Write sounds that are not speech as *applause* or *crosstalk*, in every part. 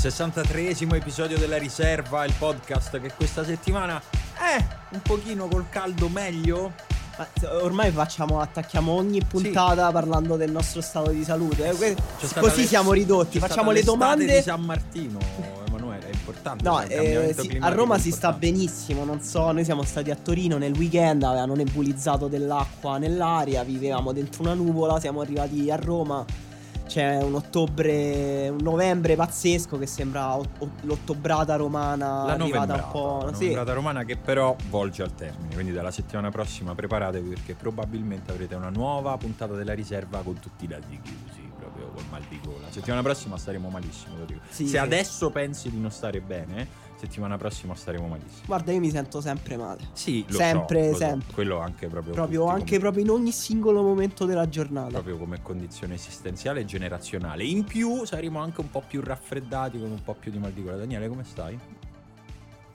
63esimo episodio della riserva, il podcast che questa settimana è un pochino col caldo meglio. Ma ormai facciamo, attacchiamo ogni puntata sì. parlando del nostro stato di salute. Eh, così siamo ridotti. Facciamo le domande. di San Martino, Emanuele, è importante. No, eh, sì, a Roma si sta benissimo. Non so, noi siamo stati a Torino nel weekend, avevano nebulizzato dell'acqua nell'aria, vivevamo dentro una nuvola. Siamo arrivati a Roma c'è un ottobre, un novembre pazzesco che sembra l'ottobrata romana la arrivata un po'. La novembrata sì. romana che però volge al termine. Quindi dalla settimana prossima preparatevi perché probabilmente avrete una nuova puntata della riserva con tutti i dati chiusi, proprio col mal di gola. La settimana prossima staremo malissimo, lo dico. Sì, Se sì. adesso pensi di non stare bene settimana prossima staremo malissimo. Guarda, io mi sento sempre male. Sì, lo sempre, so, sempre. So. Quello anche proprio. Proprio, anche come... proprio in ogni singolo momento della giornata. Proprio come condizione esistenziale e generazionale. In più saremo anche un po' più raffreddati con un po' più di mal di gola. Daniele, come stai?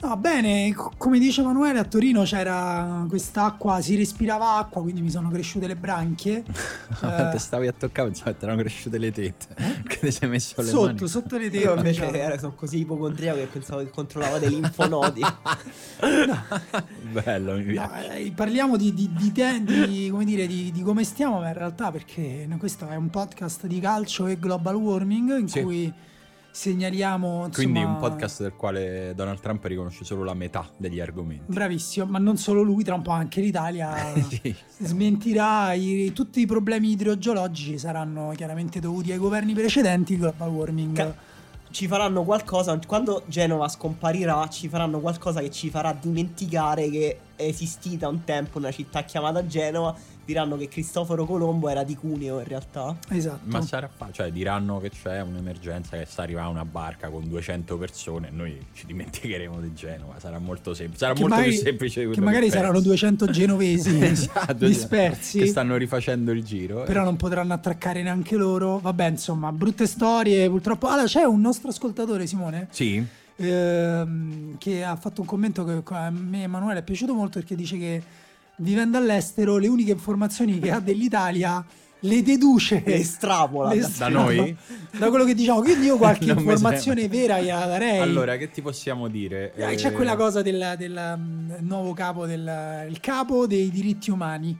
No, bene, come dice Emanuele, a Torino c'era quest'acqua, si respirava acqua, quindi mi sono cresciute le branchie. *laughs* eh, te stavi a toccare, cioè, ti erano cresciute le tette. Eh? Che ti sei messo le sotto, mani. Sotto le tette. Io invece diciamo. sono così ipocondriaco che pensavo che controllava dei linfonodi. *laughs* no. Bello, mi piace. No, eh, parliamo di, di, di, te, di, come dire, di, di, come stiamo, ma in realtà perché questo è un podcast di calcio e global warming in sì. cui segnaliamo. Insomma... Quindi un podcast del quale Donald Trump riconosce solo la metà degli argomenti. Bravissimo, ma non solo lui, tra un po' anche l'Italia *laughs* *laughs* sì. smentirà i, tutti i problemi idrogeologici saranno chiaramente dovuti ai governi precedenti, global warming. Ca- ci faranno qualcosa, quando Genova scomparirà, ci faranno qualcosa che ci farà dimenticare che è esistita un tempo una città chiamata Genova diranno che Cristoforo Colombo era di Cuneo in realtà. Esatto. Ma sarà fa- cioè diranno che c'è un'emergenza che sta arrivando una barca con 200 persone e noi ci dimenticheremo di Genova, sarà molto semplice, sarà che molto magari, più semplice che magari che saranno 200 genovesi *laughs* esatto, dispersi che stanno rifacendo il giro. Però non potranno attraccare neanche loro. Vabbè, insomma, brutte storie, purtroppo. Allora c'è un nostro ascoltatore, Simone? Sì. Ehm, che ha fatto un commento che a me Emanuele è piaciuto molto perché dice che vivendo all'estero le uniche informazioni che ha dell'Italia le deduce. Le estrapola. Le da noi? Da quello che diciamo. Quindi io qualche *laughs* informazione vera gliela darei. Allora che ti possiamo dire? Eh, c'è quella cosa del, del um, nuovo capo del il capo dei diritti umani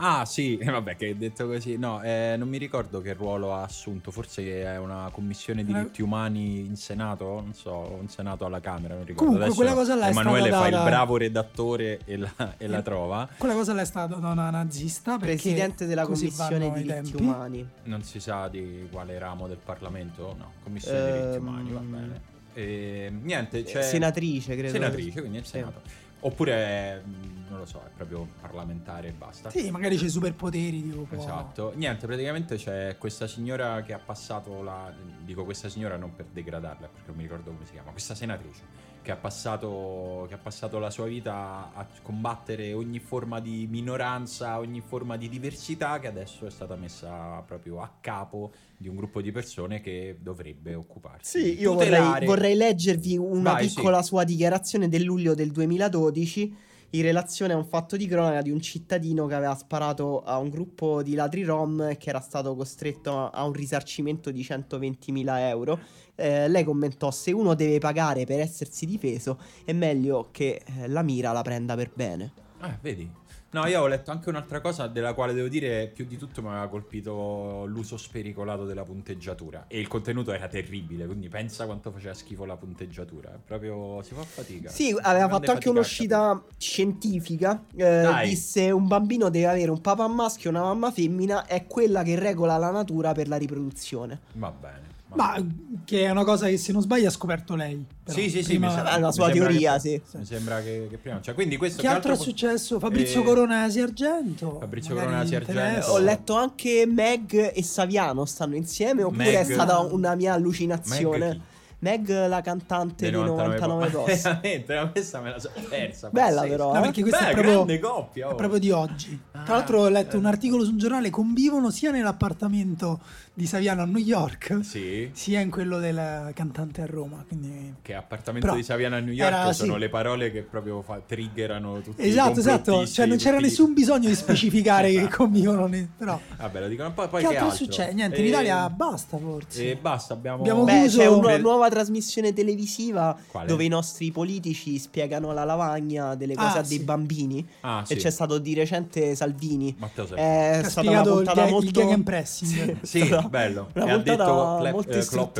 Ah sì, *laughs* vabbè che detto così, no, eh, non mi ricordo che ruolo ha assunto, forse è una commissione di diritti umani in Senato, non so, in Senato alla Camera, non ricordo. Comunque Adesso quella cosa là Emanuele fa data... il bravo redattore e la, e la, trova. Quella cosa là è stata da una nazista, Presidente della Commissione dei diritti umani. Non si sa di quale ramo del Parlamento, no, Commissione dei diritti ehm, umani, va bene. E, niente, c'è... Senatrice, credo. Senatrice, quindi il Senato. Sì. Oppure, non lo so, è proprio parlamentare e basta. Sì, magari c'è superpoteri. Tipo, esatto. Niente, praticamente c'è questa signora che ha passato la... Dico questa signora non per degradarla, perché non mi ricordo come si chiama. Questa senatrice che ha passato, che ha passato la sua vita a combattere ogni forma di minoranza, ogni forma di diversità, che adesso è stata messa proprio a capo di un gruppo di persone che dovrebbe occuparsi. Sì, io vorrei, vorrei, leggervi una Vai, piccola sì. sua dichiarazione del luglio del 2012 in relazione a un fatto di cronaca di un cittadino che aveva sparato a un gruppo di ladri rom e che era stato costretto a un risarcimento di 120.000 euro. Eh, lei commentò: Se uno deve pagare per essersi difeso, è meglio che eh, la mira la prenda per bene. Ah, vedi, No, io ho letto anche un'altra cosa della quale devo dire più di tutto mi aveva colpito l'uso spericolato della punteggiatura e il contenuto era terribile, quindi pensa quanto faceva schifo la punteggiatura, proprio si fa fatica. Sì, aveva fatto anche un'uscita scientifica, eh, disse un bambino deve avere un papà maschio e una mamma femmina, è quella che regola la natura per la riproduzione. Va bene. Ma che è una cosa che se non sbaglio ha scoperto lei. Però, sì, sì, sì, mi sembra, la sua teoria, che, sì. Mi sembra che, che, prima. Cioè, quindi questo che, che altro, è successo? Fabrizio eh, Coronasi Argento. Fabrizio Coronasi Argento. Ho letto anche Meg e Saviano stanno insieme, oppure Meg, è stata una mia allucinazione. Meg Meg, la cantante di 99, 99 Boss. Veramente, la messa me la sono persa. Bella però. No, eh? perché questa Beh, è, proprio, coppia, oh. è proprio di oggi. Ah, Tra l'altro ho letto eh. un articolo su un giornale, convivono sia nell'appartamento di Saviano a New York, sì. sia in quello del cantante a Roma. Quindi... Che appartamento però, di Saviano a New York era, sono sì. le parole che proprio fa, triggerano tutti Esatto, esatto. Cioè non c'era tutti... nessun bisogno di specificare *laughs* che esatto. convivono. Ne... Però... Vabbè, lo dicono poi, poi che, che altro altro succede? Niente, in Italia basta forse. E basta, abbiamo... abbiamo Beh, c'è una nuova trasmissione televisiva Quale? dove i nostri politici spiegano alla lavagna delle cose Ah, a dei sì. bambini. Ah, E sì. c'è stato di recente Salvini. Matteo Salvini. È stata una il, puntata gag, molto il pressing. Sì, *laughs* bello. Una e ha puntata detto Clap- molto eh, Klopp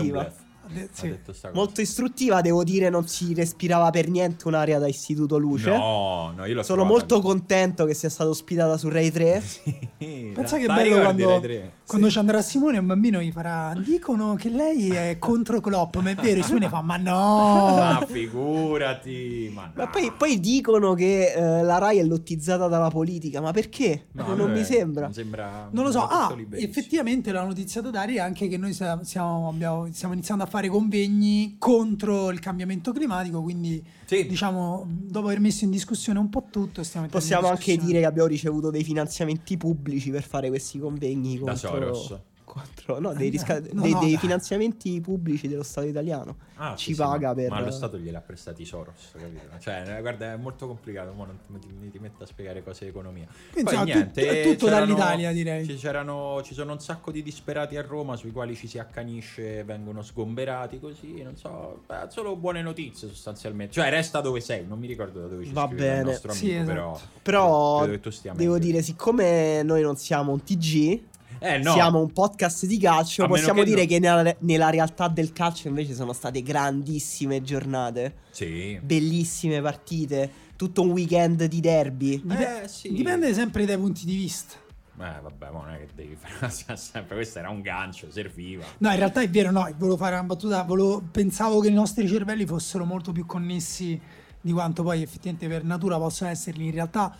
Ha sì. detto sta cosa. Molto istruttiva, devo dire, non si respirava per niente un'area da Istituto Luce. No, no, io l'ho Sono molto contento che sia stata ospitata su Rai 3. *laughs* Sì, Pensa che bello quando, quando ci andrà Simone un bambino gli farà dicono che lei è contro Klopp ma è vero Simone fa ma no *laughs* Ma figurati, ma, Ma no. poi, poi dicono che eh, la Rai è lottizzata dalla politica, ma perché? No, non mi sembra. sembra non lo so ah effettivamente la notizia da dare è anche che noi siamo, siamo- abbiamo- stiamo iniziando a fare convegni contro il cambiamento climatico quindi Sì. diciamo dopo aver messo in discussione un po' tutto Possiamo anche dire che abbiamo ricevuto dei finanziamenti pubblici per fare questi convegni Da contro, Soros. Contro- no, dei, Eh, risca- no, dei- no, dei finanziamenti pubblici dello Stato italiano. Ah, Ci sì, sì, paga ma, per- Ma lo Stato gliel'ha prestati Soros, capito? Cioè, eh, guarda, è molto complicato, mo non ti, ti- metto a spiegare cose di economia. Quindi, Poi insomma, niente, tut- è tutto dall'Italia, direi. Ci, c'erano, ci sono un sacco di disperati a Roma sui quali ci si accanisce, vengono sgomberati così, non so, beh, solo buone notizie sostanzialmente. Cioè, resta dove sei, non mi ricordo da dove ci Va il bene. nostro Sì, amico, esatto. però... Però credo che tu stia devo dire, siccome noi non siamo un TG, Eh, no. siamo un podcast di calcio, A possiamo che dire no- che nella, nella realtà del calcio invece sono state grandissime giornate, Sì. bellissime partite, tutto un weekend di derby. Dip- Eh, sì. dipende sempre dai punti di vista Eh, vabbè, ma non è che devi fare *laughs* sempre. Questo era un gancio, serviva. No, in realtà è vero, no, volevo fare una battuta, volevo- pensavo che i nostri cervelli fossero molto più connessi di quanto poi effettivamente per natura possono esserli. In realtà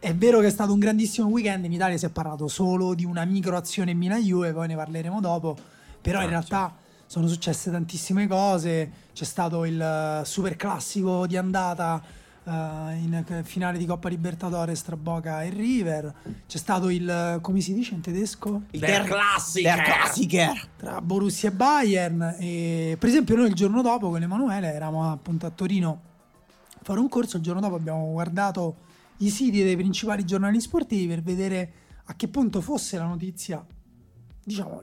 è vero che è stato un grandissimo weekend, in Italia si è parlato solo di una microazione Milan-Juve, poi ne parleremo dopo, però in Ah, realtà sono successe tantissime cose, c'è stato il eh, super classico di andata eh, in finale di Coppa Libertadores tra Boca e River, c'è stato il, eh, come si dice in tedesco? Il Der Klassiker. Der Klassiker. tra Borussia e Bayern e per esempio noi il giorno dopo con Emanuele eravamo appunto a Torino a fare un corso il giorno dopo abbiamo guardato i siti dei principali giornali sportivi per vedere a che punto fosse la notizia diciamo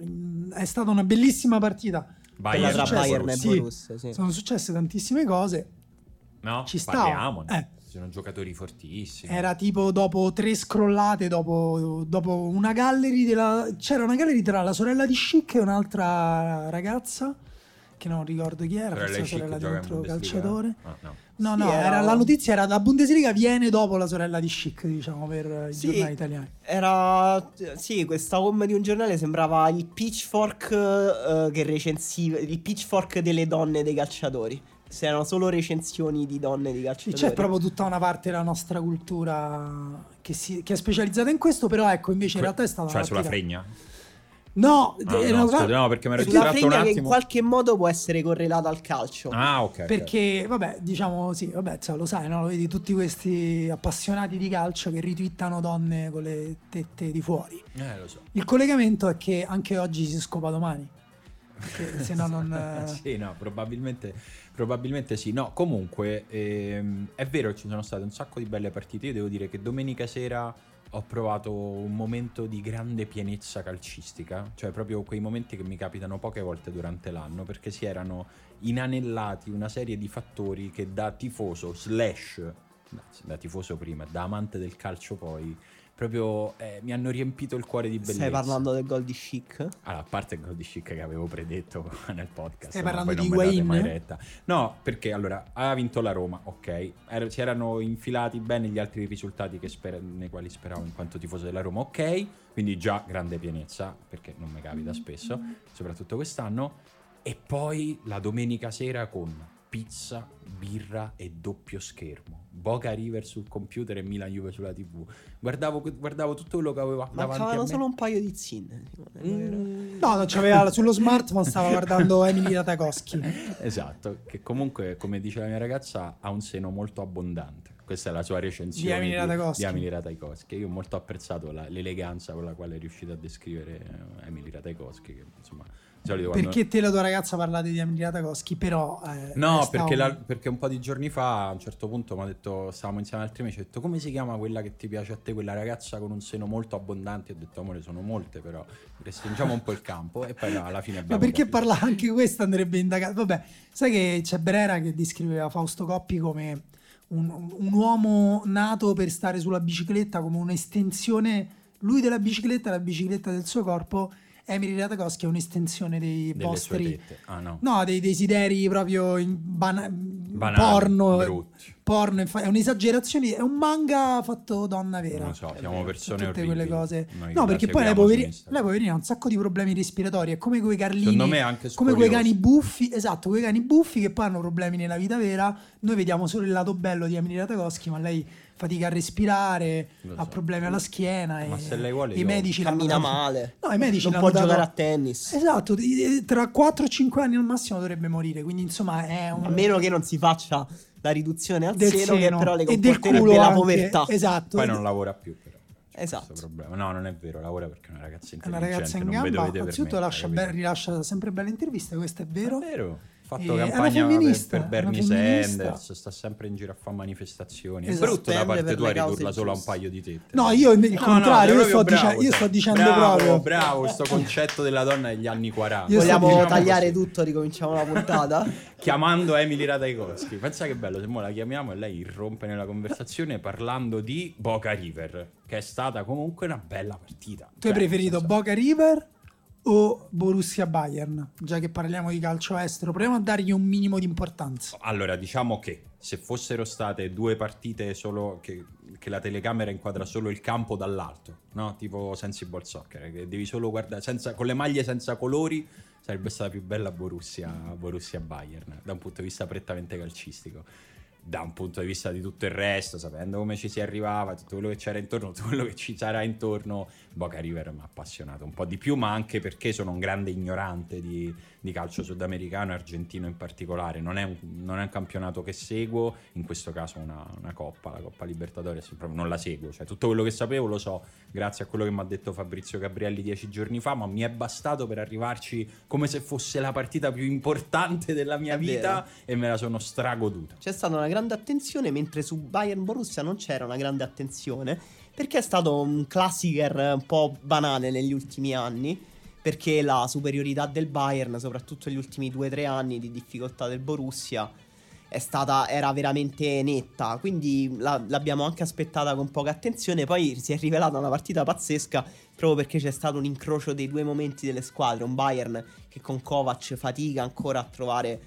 è stata una bellissima partita Quella tra Bayern e sì. Borussia, sì. sono successe tantissime cose No? Ci stava. Parliamone. Eh. Sono giocatori fortissimi. era tipo dopo tre scrollate dopo, dopo una gallery della, c'era una gallery tra la sorella di Chic e un'altra ragazza che non ricordo chi era Sorella forse la sorella di un altro calciatore Ah, no. No, Sì, no, era- la notizia era la Bundesliga viene dopo la sorella di Chic, diciamo, per i Sì. giornali italiani. Era sì, questa home di un giornale sembrava il pitchfork eh, che recensiva il pitchfork delle donne dei calciatori. Se erano solo recensioni di donne di Sì, calciatori. c'è proprio tutta una parte della nostra cultura che, si- che è specializzata in questo, però ecco, invece in realtà è stata Cioè, una sulla fregna? No, Ah, era no, una- no, perché mi ero distratto un fregna che in attimo. qualche modo può essere correlata al calcio. Ah, ok. Perché, vabbè, diciamo sì, vabbè, insomma, lo sai, no? Lo vedi tutti questi appassionati di calcio che ritwittano donne con le tette di fuori. Eh, lo so. Il collegamento è che anche oggi si scopa domani. Perché *laughs* se no non... eh, sì, no, probabilmente, probabilmente sì. No, comunque ehm, è vero ci sono state un sacco di belle partite. Io devo dire che domenica sera ho provato un momento di grande pienezza calcistica, cioè proprio quei momenti che mi capitano poche volte durante l'anno, perché si erano inanellati una serie di fattori che da tifoso slash, da tifoso prima, da amante del calcio poi, proprio eh, mi hanno riempito il cuore di bellezza. Stai parlando del gol di Chic? Allora, a parte il gol di Chic che avevo predetto *laughs* nel podcast, Stai parlando poi di retta. No, perché allora aveva vinto la Roma, ok. Er- si erano infilati bene gli altri risultati che spera- nei quali speravo in quanto tifoso della Roma, ok. Quindi già grande pienezza, perché non mi capita spesso, soprattutto quest'anno. E poi la domenica sera con pizza, birra e doppio schermo. Boca River sul computer e Milan Juve sulla TV. Guardavo, guardavo tutto quello che avevo davanti a Mancavano me. solo un paio di zin. Mm. No, non c'aveva sullo smartphone, stava guardando *laughs* Emily Ratakowski. Esatto, che comunque, come dice la mia ragazza, ha un seno molto abbondante. Questa è la sua recensione di Emily Ratajkowski. Di, Emily Ratajkowski. Io ho molto apprezzato la, l'eleganza con la quale è riuscito a descrivere eh, Emily Ratajkowski, che insomma solito quando... Perché te e la tua ragazza parlate di Emilia Tagoschi, però... Eh, no, perché, la, perché, un po' di giorni fa a un certo punto mi ha detto, stavamo insieme ad altri amici, ho detto come si chiama quella che ti piace a te, quella ragazza con un seno molto abbondante? Ho detto amore sono molte però, restringiamo un po' il campo e poi no, alla fine abbiamo... Ma perché parla anche questo andrebbe indagato? Vabbè, sai che c'è Brera che descriveva Fausto Coppi come un, un uomo nato per stare sulla bicicletta, come un'estensione, lui della bicicletta, la bicicletta del suo corpo Emily Ratajkowski è un'estensione dei Delle vostri ah, no. no. dei desideri proprio in bana- Banali, porno brutti. porno è un'esagerazione è un manga fatto donna vera non so siamo persone tutte quelle cose no perché poi lei, poveri- lei poverina ha un sacco di problemi respiratori è come quei carlini secondo me anche come quei cani buffi esatto quei cani buffi che poi hanno problemi nella vita vera noi vediamo solo il lato bello di Emily Ratajkowski ma lei fatica a respirare, so. ha problemi alla schiena. Ma e, se lei vuole, i medici cammina male. No, i medici non può dato... giocare a tennis. Esatto, tra 4-5 anni al massimo dovrebbe morire. Quindi, insomma, è un... a meno che non si faccia la riduzione al del seno, seno, che però le e del culo la povertà. Esatto. Poi non lavora più, però. Esatto. No, non è vero, lavora perché è una ragazza intelligente. È una ragazza in gamba. Innanzitutto rilascia sempre belle interviste, questo è vero. È vero fatto e campagna per, per Bernie Sanders, sta sempre in giro a fare manifestazioni. Esatto. È brutto da parte tua ridurla solo a un paio di tette. No, io il no, contrario, no, io, sto bravo, dice- io, sto dicendo bravo, proprio. Bravo, questo concetto della donna degli anni 40. Io Vogliamo diciamo tagliare così. tutto, ricominciamo la puntata? *laughs* Chiamando Emily Ratajkowski. Pensa che bello, se mo la chiamiamo e lei irrompe nella conversazione parlando di Boca River, che è stata comunque una bella partita. Tu hai cioè, preferito Boca River o Borussia Bayern, già che parliamo di calcio estero, proviamo a dargli un minimo di importanza. Allora, diciamo che se fossero state due partite solo che, che la telecamera inquadra solo il campo dall'alto, no? Tipo Sensible Soccer, che devi solo guardare senza, con le maglie senza colori, sarebbe stata più bella Borussia, Borussia Bayern, da un punto di vista prettamente calcistico da un punto di vista di tutto il resto, sapendo come ci si arrivava, tutto quello che c'era intorno, tutto quello che ci sarà intorno, Boca River mi ha appassionato un po' di più, ma anche perché sono un grande ignorante di, di calcio sudamericano e argentino in particolare. Non è, un, non è, un, campionato che seguo, in questo caso una, una coppa, la Coppa Libertadores, proprio non la seguo. Cioè, tutto quello che sapevo lo so grazie a quello che mi ha detto Fabrizio Gabrielli dieci giorni fa, ma mi è bastato per arrivarci come se fosse la partita più importante della mia è vita vero. e me la sono stragoduta. C'è stata una grande attenzione, mentre su Bayern Borussia non c'era una grande attenzione perché è stato un classicer un po' banale negli ultimi anni. Perché la superiorità del Bayern, soprattutto negli ultimi 2-3 anni di difficoltà del Borussia, è stata, era veramente netta. Quindi la, l'abbiamo anche aspettata con poca attenzione. Poi si è rivelata una partita pazzesca proprio perché c'è stato un incrocio dei due momenti delle squadre. Un Bayern che con Kovac fatica ancora a trovare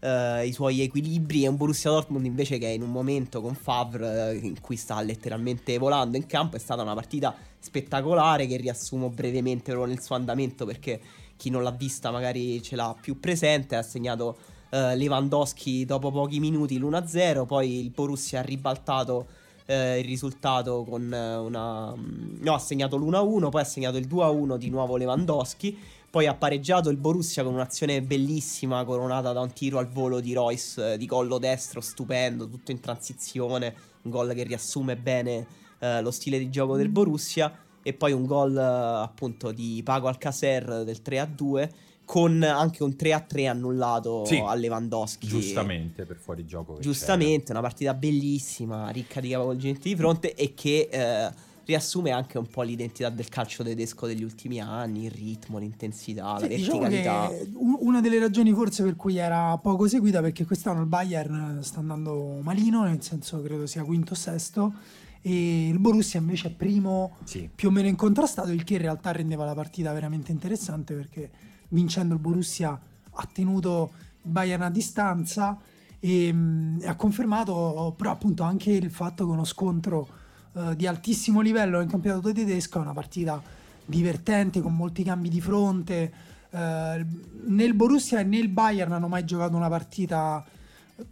uh, i suoi equilibri e un Borussia Dortmund invece che in un momento con Favre uh, in cui sta letteralmente volando in campo è stata una partita spettacolare che riassumo brevemente proprio nel suo andamento perché chi non l'ha vista magari ce l'ha più presente ha segnato uh, Lewandowski dopo pochi minuti l'1-0 poi il Borussia ha ribaltato il risultato con una mm, no ha segnato l'1-1 poi ha segnato il 2-1 di nuovo Lewandowski poi ha pareggiato il Borussia con un'azione bellissima, coronata da un tiro al volo di Royce eh, di collo destro, stupendo, tutto in transizione. Un gol che riassume bene eh, lo stile di gioco del Borussia. E poi un gol eh, appunto di Pago Alcacer del 3-2 con anche un 3-3 annullato sì, a Lewandowski. Giustamente per fuori gioco. Giustamente, c'era. una partita bellissima, ricca di capovolgimenti di fronte e che eh, riassume anche un po' l'identità del calcio tedesco degli ultimi anni, il ritmo, l'intensità, sì, la diciamo verticalità. Diciamo una delle ragioni forse per cui era poco seguita perché quest'anno il Bayern sta andando malino, nel senso credo sia quinto o sesto e il Borussia invece è primo sì. più o meno incontrastato, il che in realtà rendeva la partita veramente interessante perché vincendo il Borussia ha tenuto il Bayern a distanza e, mh, ha confermato però appunto anche il fatto che uno scontro eh, di altissimo livello nel campionato tedesco, è una partita divertente con molti cambi di fronte. Uh, nel Borussia e nel Bayern hanno mai giocato una partita.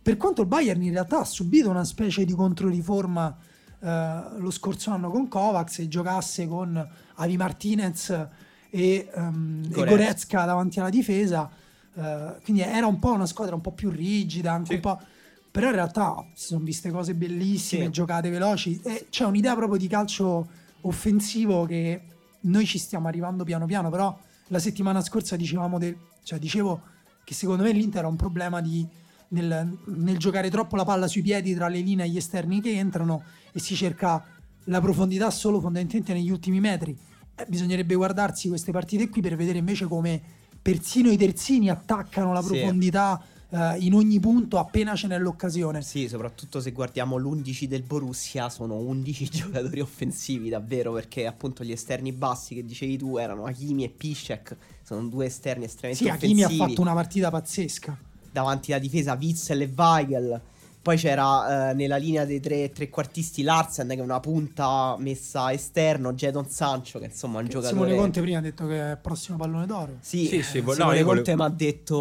Per quanto il Bayern in realtà ha subito una specie di controriforma uh, lo scorso anno con Kovacs se giocasse con Avi Martinez e, um, Goretzka. e Goretzka davanti alla difesa. Uh, quindi era un po' una squadra un po' più rigida, anche sì. un po' Però in realtà si sono viste cose bellissime, sì. giocate veloci e c'è un'idea proprio di calcio offensivo che noi ci stiamo arrivando piano piano, però la settimana scorsa dicevamo del, cioè dicevo che secondo me l'Inter ha un problema di, nel, nel, giocare troppo la palla sui piedi tra le linee e gli esterni che entrano e si cerca la profondità solo fondamentalmente negli ultimi metri. Eh, bisognerebbe guardarsi queste partite qui per vedere invece come persino i terzini attaccano la profondità. Sì eh, in ogni punto appena ce n'è l'occasione. Sì, soprattutto se guardiamo l'11 del Borussia, sono 11 *laughs* giocatori offensivi davvero, perché appunto gli esterni bassi che dicevi tu erano Hakimi e Piszek, sono due esterni estremamente sì, offensivi. Sì, Hakimi ha fatto una partita pazzesca. Davanti alla difesa Witzel e Weigel poi c'era eh, nella linea dei tre trequartisti Larsen, che è una punta messa esterno, Jadon Sancho, che insomma è un giocatore... Simone Conte prima ha detto che è il prossimo pallone d'oro. Sì, sì, sì Simone no, Conte volevo... mi ha detto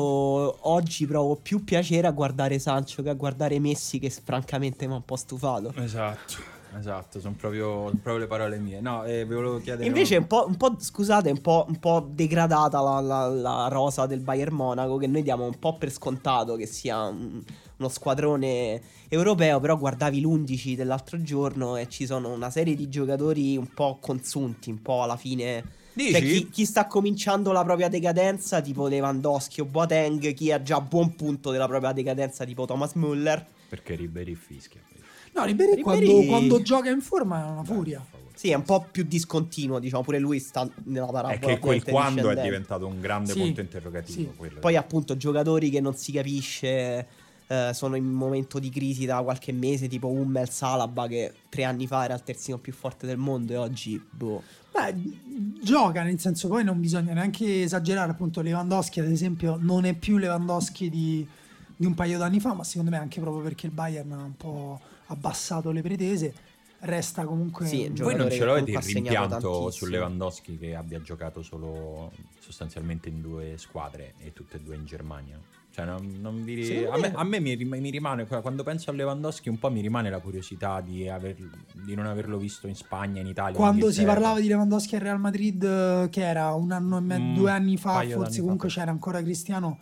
oggi provo più piacere a guardare Sancho che a guardare Messi, che francamente mi ha un po' stufato. Esatto. Esatto, sono proprio, proprio, le parole mie. No, eh, vi volevo chiedere. Invece, un po', un po', scusate, un po', un po degradata la, la, la, rosa del Bayern Monaco, che noi diamo un po' per scontato che sia un, uno squadrone europeo, però guardavi l'11 dell'altro giorno e ci sono una serie di giocatori un po' consunti, un po' alla fine... Dici? Cioè, chi, chi, sta cominciando la propria decadenza, tipo Lewandowski o Boateng, chi ha già buon punto della propria decadenza, tipo Thomas Müller. Perché Ribery fischia. No, Ribery, Ribery... Quando, quando, gioca in forma è una furia. Sì, è un po' più discontinuo, diciamo, pure lui sta nella parabola. È che quel quando è diventato un grande sì, punto interrogativo. Sì. Poi appunto giocatori che non si capisce eh, sono in momento di crisi da qualche mese, tipo Hummel Salaba che tre anni fa era il terzino più forte del mondo e oggi, boh. Beh, gioca, nel senso poi non bisogna neanche esagerare, appunto Lewandowski ad esempio non è più Lewandowski di, di un paio d'anni fa, ma secondo me anche proprio perché il Bayern ha un po' abbassato le pretese resta comunque sì, voi non ce l'avete il rimpianto su Lewandowski che abbia giocato solo sostanzialmente in due squadre e tutte e due in Germania cioè, non, non vi... a, me, a me mi, mi, rimane, quando penso a Lewandowski, un po' mi rimane la curiosità di, aver, di non averlo visto in Spagna, in Italia. Quando si parlava di Lewandowski al Real Madrid, che era un anno e mezzo, mm, due anni fa, forse comunque fa, c'era ancora Cristiano.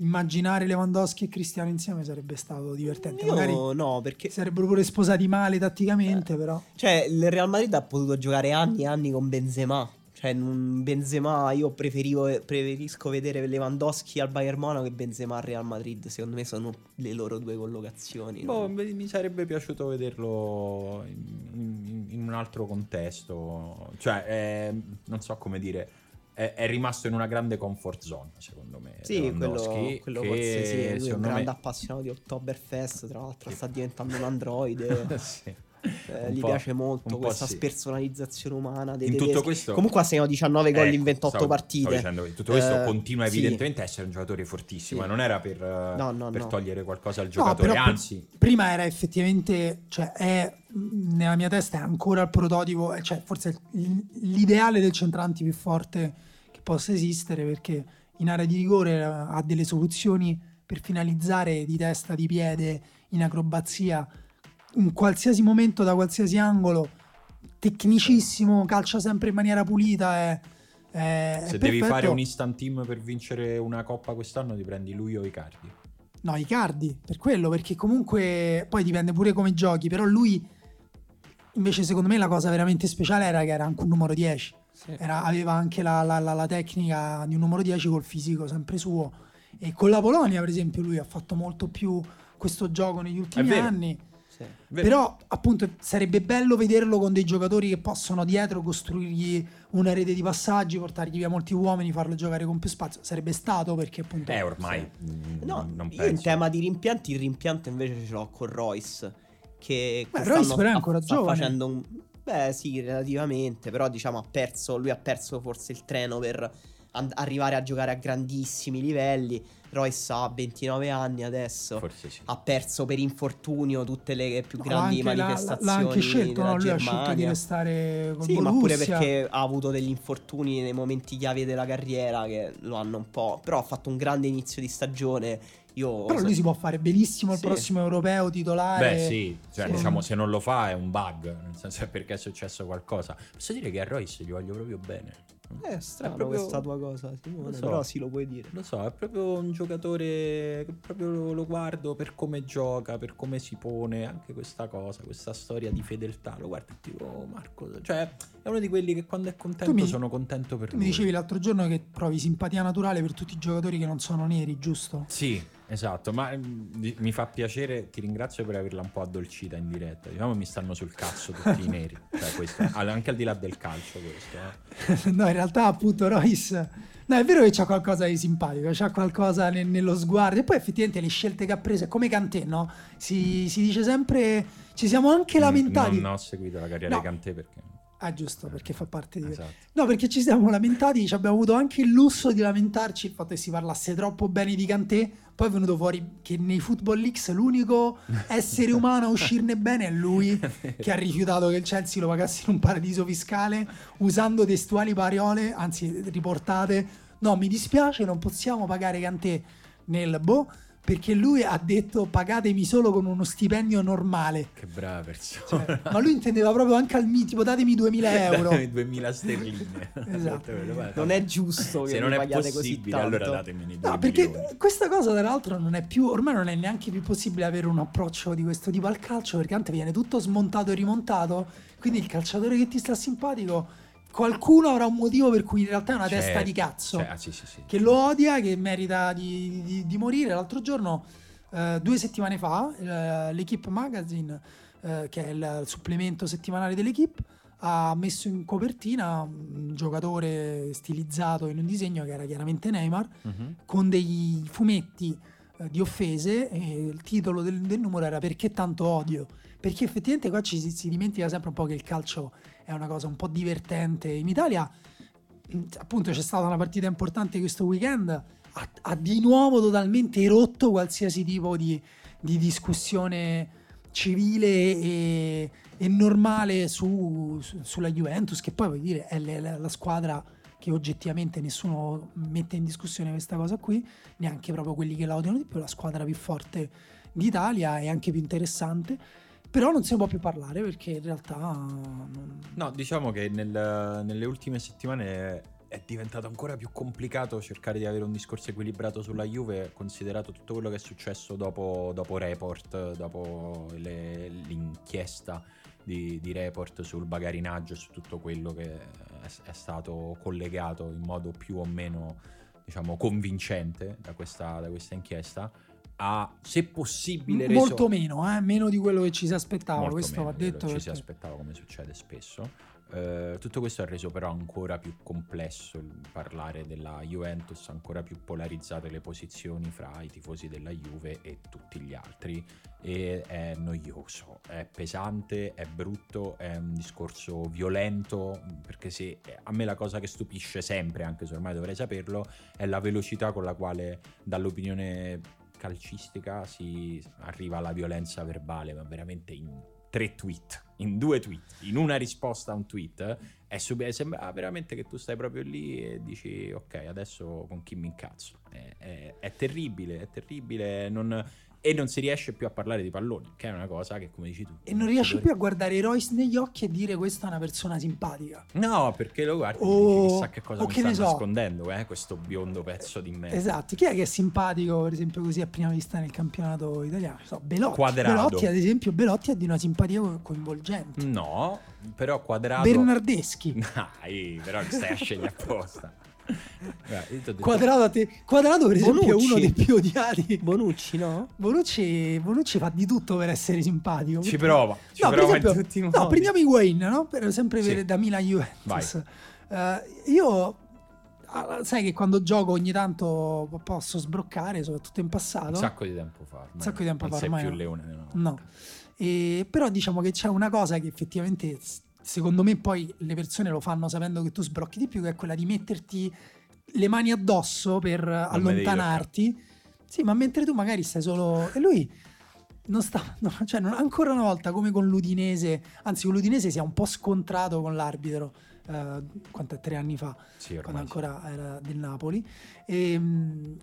Immaginare Lewandowski e Cristiano insieme sarebbe stato divertente. Io Magari no, perché sarebbero pure sposati male tatticamente, eh. però. Cioè, il Real Madrid ha potuto giocare anni e anni con Benzema. Cioè, un Benzema, io preferisco vedere Lewandowski al Bayern Monaco che Benzema al Real Madrid. Secondo me sono le loro due collocazioni. Boh, no? mi sarebbe piaciuto vederlo in, in, in un altro contesto. Cioè, è, non so come dire. È, rimasto in una grande comfort zone, secondo me. Sì, quello, quello forse sì. Lui è un grande me... appassionato di Oktoberfest. Tra l'altro, sta diventando un androide. *laughs* sì. Eh, gli piace molto questa sì. spersonalizzazione umana. Dei in tedeschi. tutto questo, Comunque ha segnato 19 gol eh, in 28 stavo, partite. Stavo dicendo, tutto questo eh, continua evidentemente sì. a essere un giocatore fortissimo. Sì. Non era per, no, no, per no. togliere qualcosa al giocatore, anzi. prima era effettivamente, cioè è nella mia testa è ancora il prototipo, eh, cioè forse l'ideale del centrante più forte che possa esistere perché in area di rigore eh, ha delle soluzioni per finalizzare di testa, di piede, in acrobazia in qualsiasi momento, da qualsiasi angolo, tecnicissimo, calcia sempre in maniera pulita. È, è, Se è devi fare un instant team per vincere una coppa quest'anno, ti prendi lui o Icardi? No, Icardi, per quello, perché comunque poi dipende pure come giochi, però lui invece secondo me la cosa veramente speciale era che era anche un numero 10. Sì. Era, aveva anche la, la, la, la, tecnica di un numero 10 col fisico sempre suo. E con la Polonia, per esempio, lui ha fatto molto più questo gioco negli ultimi anni. Sì. Però appunto sarebbe bello vederlo con dei giocatori che possono dietro costruirgli una rete di passaggi, portargli via molti uomini, farlo giocare con più spazio. Sarebbe stato perché appunto... Eh ormai... Sì. Mm, no, non io in tema di rimpianti, il rimpianto invece ce l'ho con Royce. Che Beh, Royce però è ancora sta giovane. facendo un... Beh sì, relativamente, però diciamo ha perso, lui ha perso forse il treno per arrivare a giocare a grandissimi livelli. Royce ha 29 anni adesso. Forse sì. Ha perso per infortunio tutte le più grandi no, manifestazioni. l'ha anche scelto, no? Lui ha scelto di restare con Sì, Borussia. ma pure perché ha avuto degli infortuni nei momenti chiave della carriera che lo hanno un po'. Però ha fatto un grande inizio di stagione. Io Però so... lui si può fare benissimo il prossimo europeo titolare. Beh, sì, cioè, sì. diciamo se non lo fa è un bug, nel senso è perché è successo qualcosa. Posso dire che a Royce gli voglio proprio bene. È strano è proprio... questa tua cosa, Simone, so. però sì lo puoi dire. Lo so, è proprio un giocatore che proprio lo guardo per come gioca, per come si pone, anche questa cosa, questa storia di fedeltà. Lo guardo e dico, Marco, cioè è uno di quelli che quando è contento mi, sono contento per tu lui. Mi dicevi l'altro giorno che provi simpatia naturale per tutti i giocatori che non sono neri, giusto? Sì, Esatto, ma mm, mi fa piacere, ti ringrazio per averla un po' addolcita in diretta. Diciamo mi stanno sul cazzo tutti i neri, *laughs* cioè questo, anche al di là del calcio questo. Eh. *laughs* no, in realtà appunto Royce... No, è vero che c'ha qualcosa di simpatico, c'ha qualcosa ne- nello sguardo. E poi effettivamente le scelte che ha preso, come Cantè, no? Si, si, dice sempre... Ci siamo anche lamentati... Non ho seguito la carriera no. di Cantè perché... Ah, giusto, perché fa parte di... Esatto. No, perché ci siamo lamentati, abbiamo avuto anche il lusso di lamentarci il fatto che si parlasse troppo bene di Cantè, poi è venuto fuori che nei Football Leaks l'unico *laughs* essere umano a uscirne bene è lui, *laughs* che ha rifiutato che il Chelsea lo pagasse in un paradiso fiscale, usando testuali parole, anzi riportate, no, mi dispiace, non possiamo pagare Cantè nel boh perché lui ha detto pagatemi solo con uno stipendio normale. Che brava persona. Cioè, ma lui intendeva proprio anche al mi, tipo datemi 2000 *laughs* euro. datemi 2000 sterline. *laughs* esatto. non è giusto che Se non è possibile, allora datemi 2000 No, perché milioni. questa cosa tra l'altro non è più, ormai non è neanche più possibile avere un approccio di questo tipo al calcio, perché anche viene tutto smontato e rimontato, quindi il calciatore che ti sta simpatico qualcuno avrà un motivo per cui in realtà è una c'è, testa di cazzo c'è, sì, sì, sì. che lo odia, che merita di, di, di morire. L'altro giorno, eh, due settimane fa, eh, l'Equipe Magazine, eh, che è il supplemento settimanale dell'Equipe, ha messo in copertina un giocatore stilizzato in un disegno che era chiaramente Neymar, uh-huh. con dei fumetti eh, di offese e il titolo del, del, numero era Perché tanto odio? Perché effettivamente qua ci si, si dimentica sempre un po' che il calcio è una cosa un po' divertente. In Italia, appunto, c'è stata una partita importante questo weekend, ha, ha di nuovo totalmente rotto qualsiasi tipo di, di discussione civile e, e normale su, su, sulla Juventus, che poi vuol dire è la, la squadra che oggettivamente nessuno mette in discussione questa cosa qui, neanche proprio quelli che la odiano di più, la squadra più forte d'Italia e anche più interessante però non si può più parlare perché in realtà... Non... No, diciamo che nel, nelle ultime settimane è diventato ancora più complicato cercare di avere un discorso equilibrato sulla Juve, considerato tutto quello che è successo dopo, dopo Report, dopo le, l'inchiesta di, di, Report sul bagarinaggio e su tutto quello che è, è, stato collegato in modo più o meno diciamo, convincente da questa, da questa inchiesta ha, se possibile, reso... molto meno, eh? meno di quello che ci si aspettava. Molto questo va detto. Ci perché... si aspettava, come succede spesso. Uh, tutto questo ha reso però ancora più complesso parlare della Juventus, ancora più polarizzate le posizioni fra i tifosi della Juve e tutti gli altri e è noioso, è pesante, è brutto, è un discorso violento perché se a me la cosa che stupisce sempre, anche se ormai dovrei saperlo, è la velocità con la quale dall'opinione calcistica si arriva alla violenza verbale, ma veramente in tre tweet, in due tweet, in una risposta a un tweet, è sub- sembra veramente che tu stai proprio lì e dici ok, adesso con chi mi incazzo. È, è, è terribile, è terribile, non e non si riesce più a parlare di palloni, che è una cosa che, come dici tu. E non riesci dovrebbe... più a guardare i Royce negli occhi e dire questa è una persona simpatica. No, perché lo guardi o... e dici chissà che cosa o mi che sta so. nascondendo, eh, questo biondo pezzo di me. Esatto, chi è che è simpatico, per esempio, così a prima vista nel campionato italiano? So, Belotti. Quadrado. Belotti, ad esempio, Belotti è di una simpatia coinvolgente. No, però Quadrado... Bernardeschi. *laughs* Dai, però stai a scegliere apposta. Quadrato, te... Quadrato, per esempio, Bonucci. è uno dei più odiati. Bonucci, no? Bonucci, Bonucci fa di tutto per essere simpatico. Ci prova. Ci no, prova esempio, tutti i modi. No, prendiamo Higuain, no? Per sempre sì. da Milan Juventus. Uh, io ah, sai che quando gioco ogni tanto posso sbroccare, soprattutto in passato. Un sacco di tempo fa. Un sacco di tempo non fa. Non sei più leone. No. no. E, però diciamo che c'è una cosa che effettivamente secondo me poi le persone lo fanno sapendo che tu sbrocchi di più, che è quella di metterti le mani addosso per non allontanarti. Sì, ma mentre tu magari stai solo... E lui non sta... *laughs* No, cioè, non, ancora una volta, come con l'Udinese, anzi con l'Udinese si è un po' scontrato con l'arbitro. Uh, quanto è tre anni fa, sì, quando ancora sì. era del Napoli, e,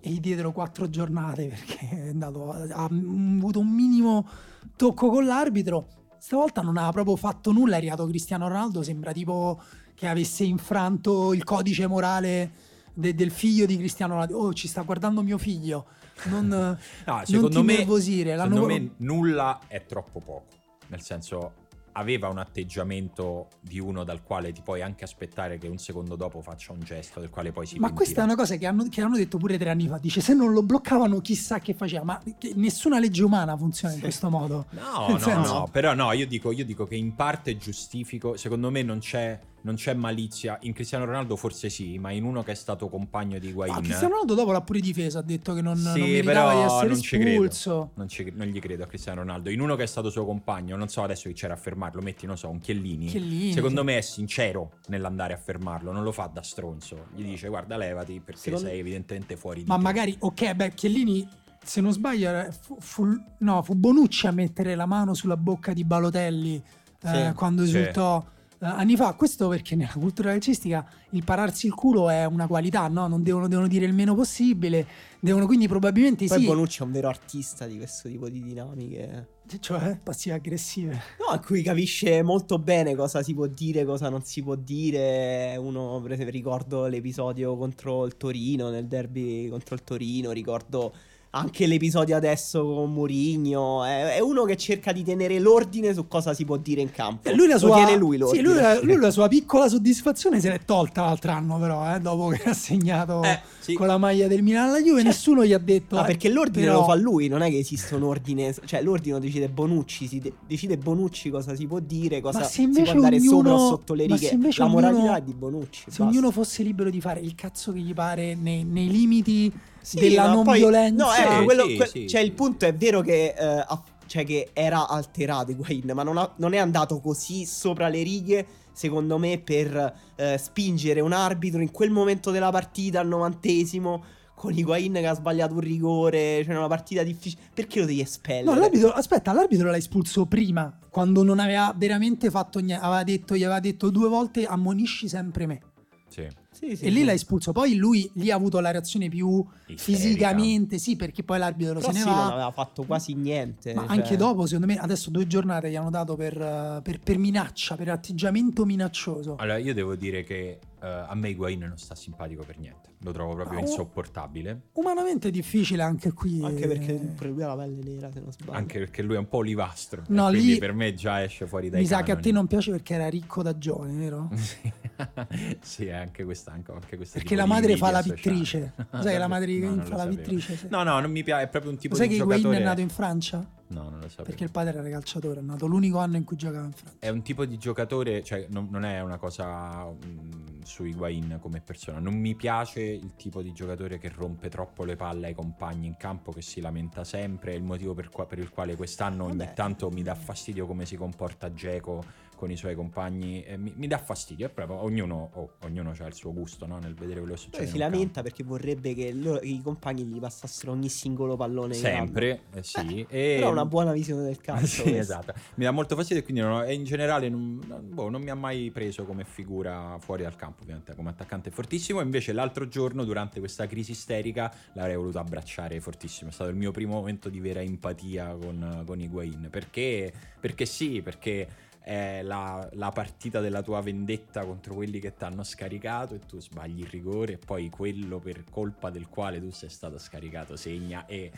e, gli diedero quattro giornate *laughs* perché è andato, ha avuto un minimo tocco con l'arbitro stavolta non ha proprio fatto nulla, è arrivato Cristiano Ronaldo, sembra tipo che avesse infranto il codice morale de- del figlio di Cristiano Ronaldo. Oh, ci sta guardando mio figlio. Non, *laughs* no, secondo non me, nervosire. Secondo me nulla è troppo poco. Nel senso, aveva un atteggiamento di uno dal quale ti puoi anche aspettare che un secondo dopo faccia un gesto del quale poi si Ma pentirà. questa è una cosa che hanno, che hanno, detto pure tre anni fa. Dice se non lo bloccavano chissà che faceva, ma nessuna legge umana funziona in questo modo. No, no, senso... no, però no, io dico, io dico che in parte giustifico, secondo me non c'è non c'è malizia. In Cristiano Ronaldo forse sì, ma in uno che è stato compagno di Higuain. Ma Cristiano Ronaldo dopo l'ha pure difeso, ha detto che non, sì, non meritava di essere non espulso. Non, ci, non, gli credo a Cristiano Ronaldo. In uno che è stato suo compagno, non so adesso chi c'era a fermarlo, metti, non so, un Chiellini. Chiellini secondo sì. me è sincero nell'andare a fermarlo, non lo fa da stronzo. Gli dice guarda levati perché secondo... sei evidentemente fuori di Ma te. magari, ok, beh, Chiellini se non sbaglio, fu, fu, no, fu Bonucci a mettere la mano sulla bocca di Balotelli eh, sì, quando esultò. Sì anni fa. Questo perché nella cultura calcistica il pararsi il culo è una qualità, no? Non devono, devono dire il meno possibile. Devono quindi probabilmente Poi sì. Bonucci è un vero artista di questo tipo di dinamiche. Cioè, passive aggressive. No, a cui capisce molto bene cosa si può dire, cosa non si può dire. Uno, per esempio, ricordo l'episodio contro il Torino, nel derby contro il Torino, ricordo anche l'episodio adesso con Mourinho. È, è, uno che cerca di tenere l'ordine su cosa si può dire in campo. E lui la sua, tiene lui l'ordine. Sì, lui, la, lui la *laughs* sua piccola soddisfazione se l'è tolta l'altro anno, però, eh, dopo che ha segnato eh, sì. con la maglia del Milan alla Juve, cioè, nessuno gli ha detto. Ma ah, perché l'ordine però... lo fa lui, non è che esiste un ordine. Cioè, l'ordine lo decide Bonucci. Si de- decide Bonucci cosa si può dire, cosa si può andare ognuno... sopra o sotto le righe. La moralità ognuno... è di Bonucci. Se basta. ognuno fosse libero di fare il cazzo che gli pare nei, nei limiti sì, della non poi, violenza. No, ecco, quello, sì, que- sì, cioè il punto è vero che, uh, cioè che era alterato Higuain, ma non, ha, non, è andato così sopra le righe, secondo me, per uh, spingere un arbitro in quel momento della partita al novantesimo con Higuain che ha sbagliato un rigore, cioè una partita difficile. Perché lo devi espellere? No, l'arbitro, aspetta, l'arbitro l'ha espulso prima, quando non aveva veramente fatto niente, aveva detto, gli aveva detto due volte ammonisci sempre me. Sì. Sì, sì, e lì l'ha espulso. Poi lui lì ha avuto la reazione più Isterica. fisicamente, sì, perché poi l'arbitro Però se sì, ne va. non aveva fatto quasi niente. Ma cioè... anche dopo, secondo me, adesso due giornate gli hanno dato per, per, per minaccia, per atteggiamento minaccioso. Allora, io devo dire che uh, a me Higuain non sta simpatico per niente. Lo trovo proprio no, insopportabile. Umanamente è difficile anche qui. Anche perché pure lui ha la pelle nera, se non sbaglio. Anche perché lui è un po' olivastro. No, lì per me già esce fuori dai Mi canoni. sa che a te non piace perché era ricco da giovane, vero? *laughs* sì, anche questa, anche questa Perché la madre fa la pittrice. *laughs* Sai che la madre no, fa la pittrice? Sì. No, no, non mi piace, è proprio un tipo Sai di giocatore... Sai che Wayne è nato in Francia? No, non lo sapevo. Perché il padre era calciatore, è nato l'unico anno in cui giocava in Francia. È un tipo di giocatore, cioè non, non è una cosa mh, mm, su Higuain come persona. Non mi piace il tipo di giocatore che rompe troppo le palle ai compagni in campo, che si lamenta sempre. È il motivo per, qua, per il quale quest'anno ogni Vabbè. tanto mi dà fastidio come si comporta Geco con i suoi compagni eh, mi, mi, dà fastidio. È proprio ognuno, oh, ognuno ha il suo gusto no? nel vedere quello che succede. Poi si lamenta perché vorrebbe che loro, i compagni gli passassero ogni singolo pallone. Sempre, eh, sì. Eh, e... Però ha una buona visione del calcio. *laughs* sì, questo. esatto. Mi dà molto fastidio e quindi non, in generale non, boh, non, mi ha mai preso come figura fuori dal campo, ovviamente, come attaccante fortissimo. Invece l'altro giorno, durante questa crisi isterica, l'avrei voluto abbracciare fortissimo. È stato il mio primo momento di vera empatia con, con Higuain. Perché? Perché sì, perché è la, la, partita della tua vendetta contro quelli che ti hanno scaricato e tu sbagli il rigore e poi quello per colpa del quale tu sei stato scaricato segna e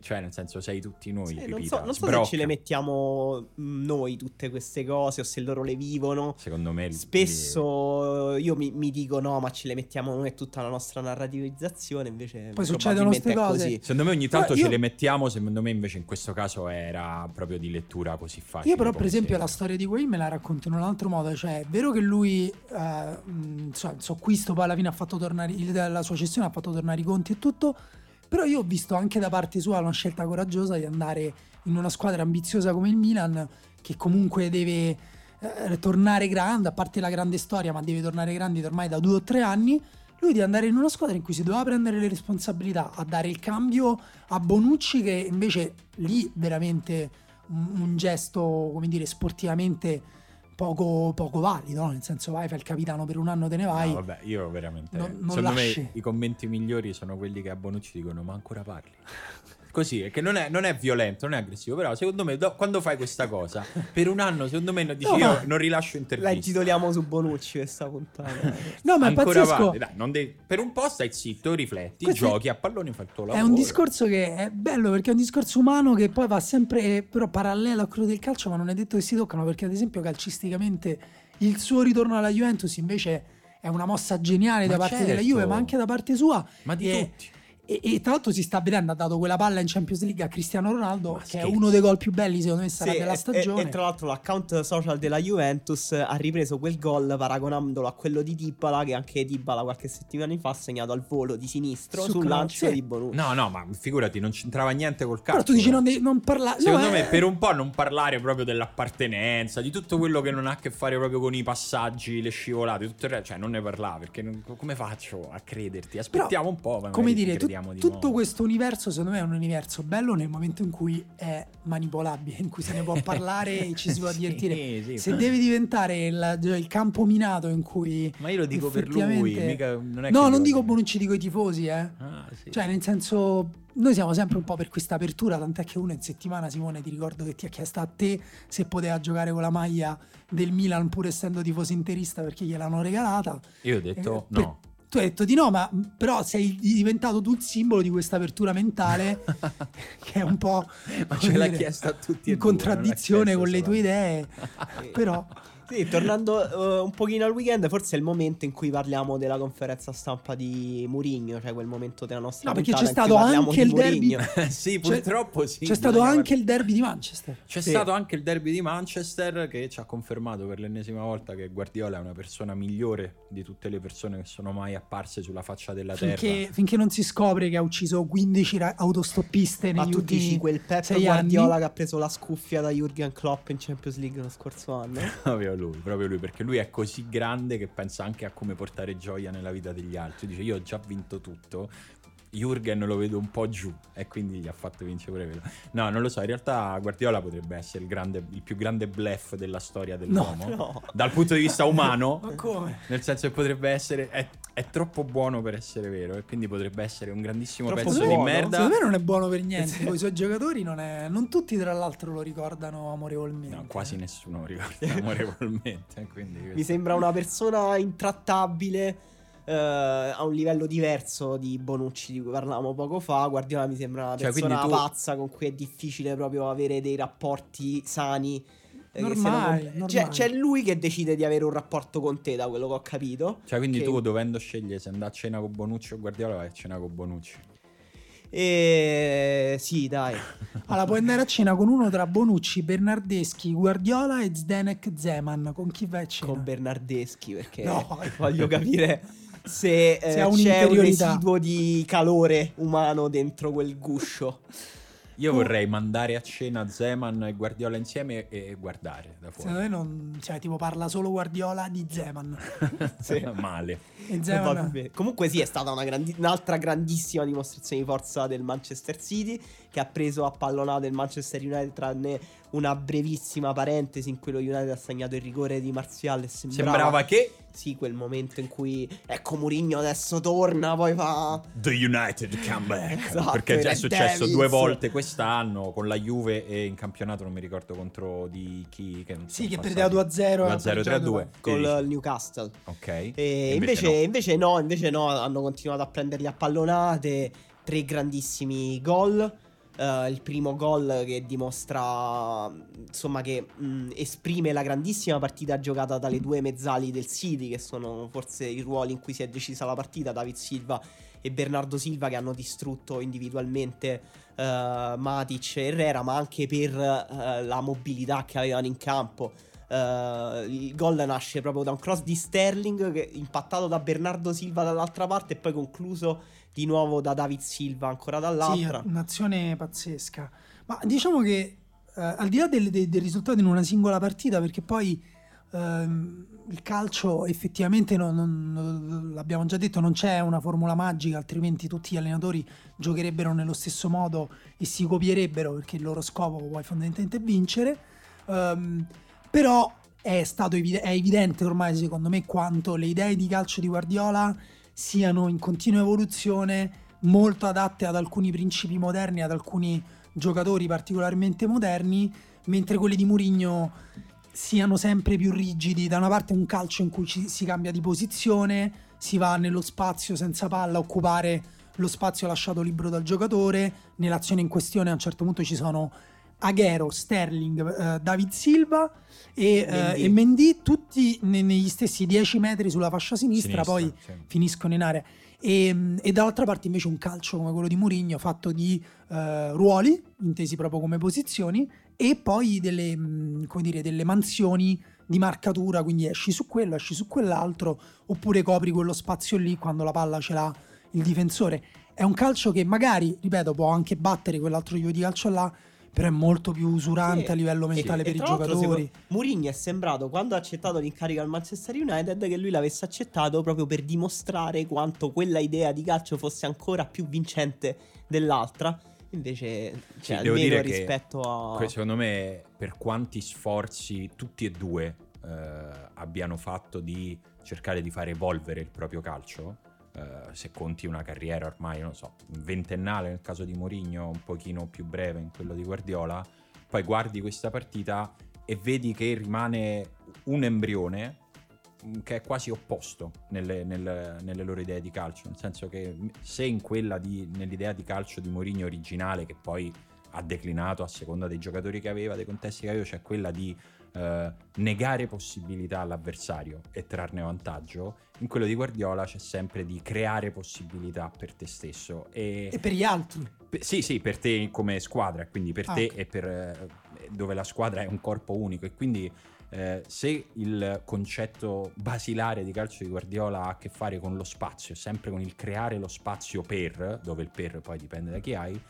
cioè nel senso sei tutti noi. Sì, non so, non so se ce le mettiamo mm, noi tutte queste cose o se loro le vivono. Secondo me spesso li... io mi, mi, dico no, ma ce le mettiamo noi tutta la nostra narrativizzazione. Invece poi succedono queste cose. Così. Secondo me ogni tanto però ce io... le mettiamo. Secondo me invece in questo caso era proprio di lettura così facile. Io però, per esempio, se... la storia di Wayne me la racconto in un altro modo. Cioè, è vero che lui, eh, so, so, questo poi alla fine ha fatto tornare la sua cessione, ha fatto tornare i conti e tutto. Però io ho visto anche da parte sua una scelta coraggiosa di andare in una squadra ambiziosa come il Milan, che comunque deve eh, tornare grande, a parte la grande storia, ma deve tornare grande ormai da due o tre anni. Lui di andare in una squadra in cui si doveva prendere le responsabilità, a dare il cambio a Bonucci, che invece lì veramente un, un gesto, come dire, sportivamente poco, poco valido, no? nel senso vai, fai il capitano per un anno, te ne vai. No, vabbè, io veramente... Non, non secondo lasci. me i commenti migliori sono quelli che a Bonucci dicono ma ancora parli. *laughs* così, che non è, non è, violento, non è aggressivo, però secondo me do, quando fai questa cosa, per un anno secondo me dici no, io non rilascio interviste. La intitoliamo su Bonucci questa puntata. no, ma è Ancora pazzesco. Vale, dai, devi, per un po' stai zitto, rifletti, Questo giochi a pallone, fai il tuo lavoro. È un discorso che è bello perché è un discorso umano che poi va sempre però parallelo a quello del calcio, ma non è detto che si toccano perché ad esempio calcisticamente il suo ritorno alla Juventus invece è una mossa geniale ma da parte certo. della Juve, ma anche da parte sua. Ma di e, tutti. E, e, tra l'altro si sta vedendo, ha dato quella palla in Champions League a Cristiano Ronaldo, Ma che scherzo. è uno dei gol più belli secondo me sarà sì, della stagione. E, e, tra l'altro l'account social della Juventus ha ripreso quel gol paragonandolo a quello di Dybala, che anche Dybala qualche settimana fa ha segnato al volo di sinistro Su sul lancio sì. di Bonucci. No, no, ma figurati, non c'entrava niente col calcio. Però tu dici non, de- non parlare... Secondo no, me è... per un po' non parlare proprio dell'appartenenza, di tutto quello che non ha a che fare proprio con i passaggi, le scivolate, tutto il resto, cioè non ne parlare, perché non... come faccio a crederti? Aspettiamo Però, un po'. Come dire, tu, tutto questo questo universo secondo me è un universo bello nel momento in cui è manipolabile, in cui se ne può *laughs* parlare e ci si può *laughs* divertire. Sì, sì, se deve diventare il, il, campo minato in cui... Ma io lo dico per lui, mica, non No, non dico Bonucci, dico i tifosi, eh. Ah, sì. Cioè, nel senso... Noi siamo sempre un po' per questa apertura, tant'è che uno in settimana, Simone, ti ricordo che ti ha chiesto a te se poteva giocare con la maglia del Milan pur essendo tifoso interista perché gliel'hanno regalata. Io ho detto eh, no. Per, tu hai detto di no, ma però sei diventato tu il simbolo di questa apertura mentale *laughs* che è un po' ma ce l'ha chiesto a tutti in contraddizione con le tue idee. però sì, tornando uh, un pochino al weekend, forse è il momento in cui parliamo della conferenza stampa di Murigno, cioè quel momento della nostra No, perché c'è stato anche il derby. sì, purtroppo c'è, sì. C'è stato anche il derby di Manchester. C'è sì. stato anche il derby di Manchester che ci ha confermato per l'ennesima volta che Guardiola è una persona migliore di tutte le persone che sono mai apparse sulla faccia della finché, terra. Finché non si scopre che ha ucciso 15 autostoppiste negli Ma ultimi dici quel Pep Guardiola anni. che ha preso la scuffia da Jurgen Klopp in Champions League lo scorso anno. *laughs* Ovvio lui, proprio lui, perché lui è così grande che pensa anche a come portare gioia nella vita degli altri. Dice io ho già vinto tutto, Jurgen lo vedo un po' giù e quindi gli ha fatto vincere pure quello. No, non lo so, in realtà Guardiola potrebbe essere il, grande, il più grande bluff della storia dell'uomo. No, no. Dal punto di vista umano. *laughs* Ma come? Nel senso che potrebbe essere... È, è, troppo buono per essere vero e quindi potrebbe essere un grandissimo troppo pezzo buono. di merda. Secondo me non è buono per niente. Con i suoi giocatori non è... Non tutti tra l'altro lo ricordano amorevolmente. No, quasi nessuno lo ricorda *laughs* amorevolmente. Quindi Mi sembra una persona intrattabile Uh, a un livello diverso di Bonucci di cui parlavamo poco fa. Guardiola mi sembra una cioè, persona tu... pazza con cui è difficile proprio avere dei rapporti sani. Eh, normale, non... Cioè, c'è lui che decide di avere un rapporto con te, da quello che ho capito. Cioè, quindi che... tu dovendo scegliere se andare a cena con Bonucci o Guardiola, vai a cena con Bonucci. E sì, dai. *laughs* Allora, puoi andare a cena con uno tra Bonucci, Bernardeschi, Guardiola e Zdenek Zeman. Con chi vai a cena? Con Bernardeschi, perché no. *laughs* voglio capire se, eh, c'è un residuo di calore umano dentro quel guscio. Io vorrei mandare a cena Zeman e Guardiola insieme e guardare da fuori. Secondo me non. Cioè, tipo, parla solo Guardiola di Zeman. *laughs* sì. Male. E Zeman... Comunque, sì, è stata una grandi... un'altra grandissima dimostrazione di forza del Manchester City. Che ha preso a pallonate il Manchester United, tranne una brevissima parentesi in cui lo United ha segnato il rigore di Marzial. E sembrava, sembrava che sì, quel momento in cui ecco Mourinho adesso torna, poi fa The United come back. esatto, Perché già è successo Davis. due volte quest'anno con la Juve e in campionato non mi ricordo contro di chi che Sì, che perdeva 2-0, 2-0 3-2 con il Newcastle. Ok. E invece, invece, no. invece no, invece no, hanno continuato a prenderli a pallonate, tre grandissimi gol Uh, il primo gol che dimostra, insomma, che mh, esprime la grandissima partita giocata dalle due mezzali del City, che sono forse i ruoli in cui si è decisa la partita, David Silva e Bernardo Silva, che hanno distrutto individualmente uh, Matic e Herrera, ma anche per uh, la mobilità che avevano in campo. Il gol nasce proprio da un cross di Sterling che, impattato da Bernardo Silva dall'altra parte e poi concluso di nuovo da David Silva ancora dall'altra. Sì, un'azione pazzesca. Ma diciamo che uh, al di là del, del, del, risultato in una singola partita, perché poi uh, il calcio effettivamente, non, non, l'abbiamo già detto, non c'è una formula magica, altrimenti tutti gli allenatori giocherebbero nello stesso modo e si copierebbero perché il loro scopo poi fondamentalmente è vincere. Um, però è stato evid- è evidente ormai secondo me quanto le idee di calcio di Guardiola siano in continua evoluzione molto adatte ad alcuni principi moderni, ad alcuni giocatori particolarmente moderni, mentre quelli di Mourinho siano sempre più rigidi. Da una parte un calcio in cui ci, si cambia di posizione, si va nello spazio senza palla a occupare lo spazio lasciato libero dal giocatore. Nell'azione in questione a un certo punto ci sono Aguero, Sterling, eh, David Silva e Mendy, eh, e Mendy tutti ne, negli stessi 10 metri sulla fascia sinistra, sinistra poi sì. finiscono in area. E, e, dall'altra parte invece un calcio come quello di Mourinho fatto di eh, ruoli, intesi proprio come posizioni, e poi delle, come dire, delle mansioni di marcatura, quindi esci su quello, esci su quell'altro, oppure copri quello spazio lì quando la palla ce l'ha il difensore. È un calcio che magari, ripeto, può anche battere quell'altro tipo di calcio là, però è molto più usurante sì. a livello mentale e, per e i giocatori. Mourinho è sembrato quando ha accettato l'incarico al Manchester United che lui l'avesse accettato proprio per dimostrare quanto quella idea di calcio fosse ancora più vincente dell'altra. Invece, cioè, sì, almeno rispetto a. Secondo me, per quanti sforzi tutti e due eh, abbiano fatto di cercare di far evolvere il proprio calcio, Uh, se conti una carriera ormai, non so, ventennale nel caso di Mourinho, un pochino più breve in quello di Guardiola, poi guardi questa partita e vedi che rimane un embrione mm, che è quasi opposto nelle, nelle, nelle, loro idee di calcio, nel senso che se in quella di, nell'idea di calcio di Mourinho originale, che poi ha declinato a seconda dei giocatori che aveva, dei contesti che aveva, c'è quella di eh, negare possibilità all'avversario e trarne vantaggio, in quello di Guardiola c'è sempre di creare possibilità per te stesso. E, e per gli altri. Per, sì, sì, per te come squadra, quindi per ah, te okay. e per eh, dove la squadra è un corpo unico e quindi eh, se il concetto basilare di calcio di Guardiola ha a che fare con lo spazio, sempre con il creare lo spazio per, dove il per poi dipende da chi hai,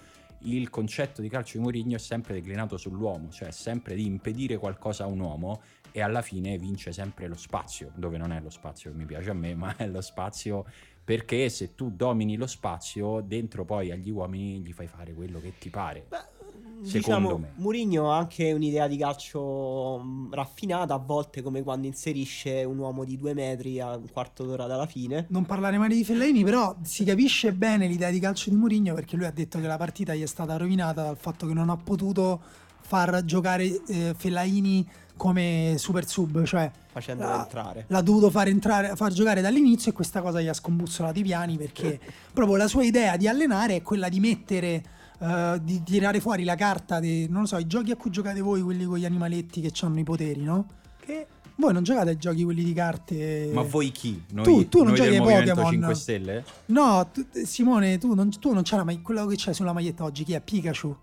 il concetto di calcio di Mourinho è sempre declinato sull'uomo, cioè sempre di impedire qualcosa a un uomo e alla fine vince sempre lo spazio, dove non è lo spazio che mi piace a me, ma è lo spazio perché se tu domini lo spazio, dentro poi agli uomini gli fai fare quello che ti pare. Beh secondo diciamo, me. Mourinho ha anche un'idea di calcio mm, raffinata, a volte come quando inserisce un uomo di due metri a un quarto d'ora dalla fine. Non parlare male di Fellaini, però si capisce bene l'idea di calcio di Mourinho perché lui ha detto che la partita gli è stata rovinata dal fatto che non ha potuto far giocare eh, Fellaini come super sub, cioè facendolo l'ha, entrare. L'ha dovuto far, entrare, far giocare dall'inizio e questa cosa gli ha scombussolato i piani perché *laughs* proprio la sua idea di allenare è quella di mettere uh, di tirare fuori la carta di, non lo so, i giochi a cui giocate voi, quelli con gli animaletti che hanno i poteri, no? Che voi non giocate ai giochi quelli di carte. Ma voi chi? Noi, tu, tu non noi giochi ai Pokémon 5 Stelle? No, tu, Simone, tu non, tu non c'è la ma- quello che c'è sulla maglietta oggi, chi è? Pikachu.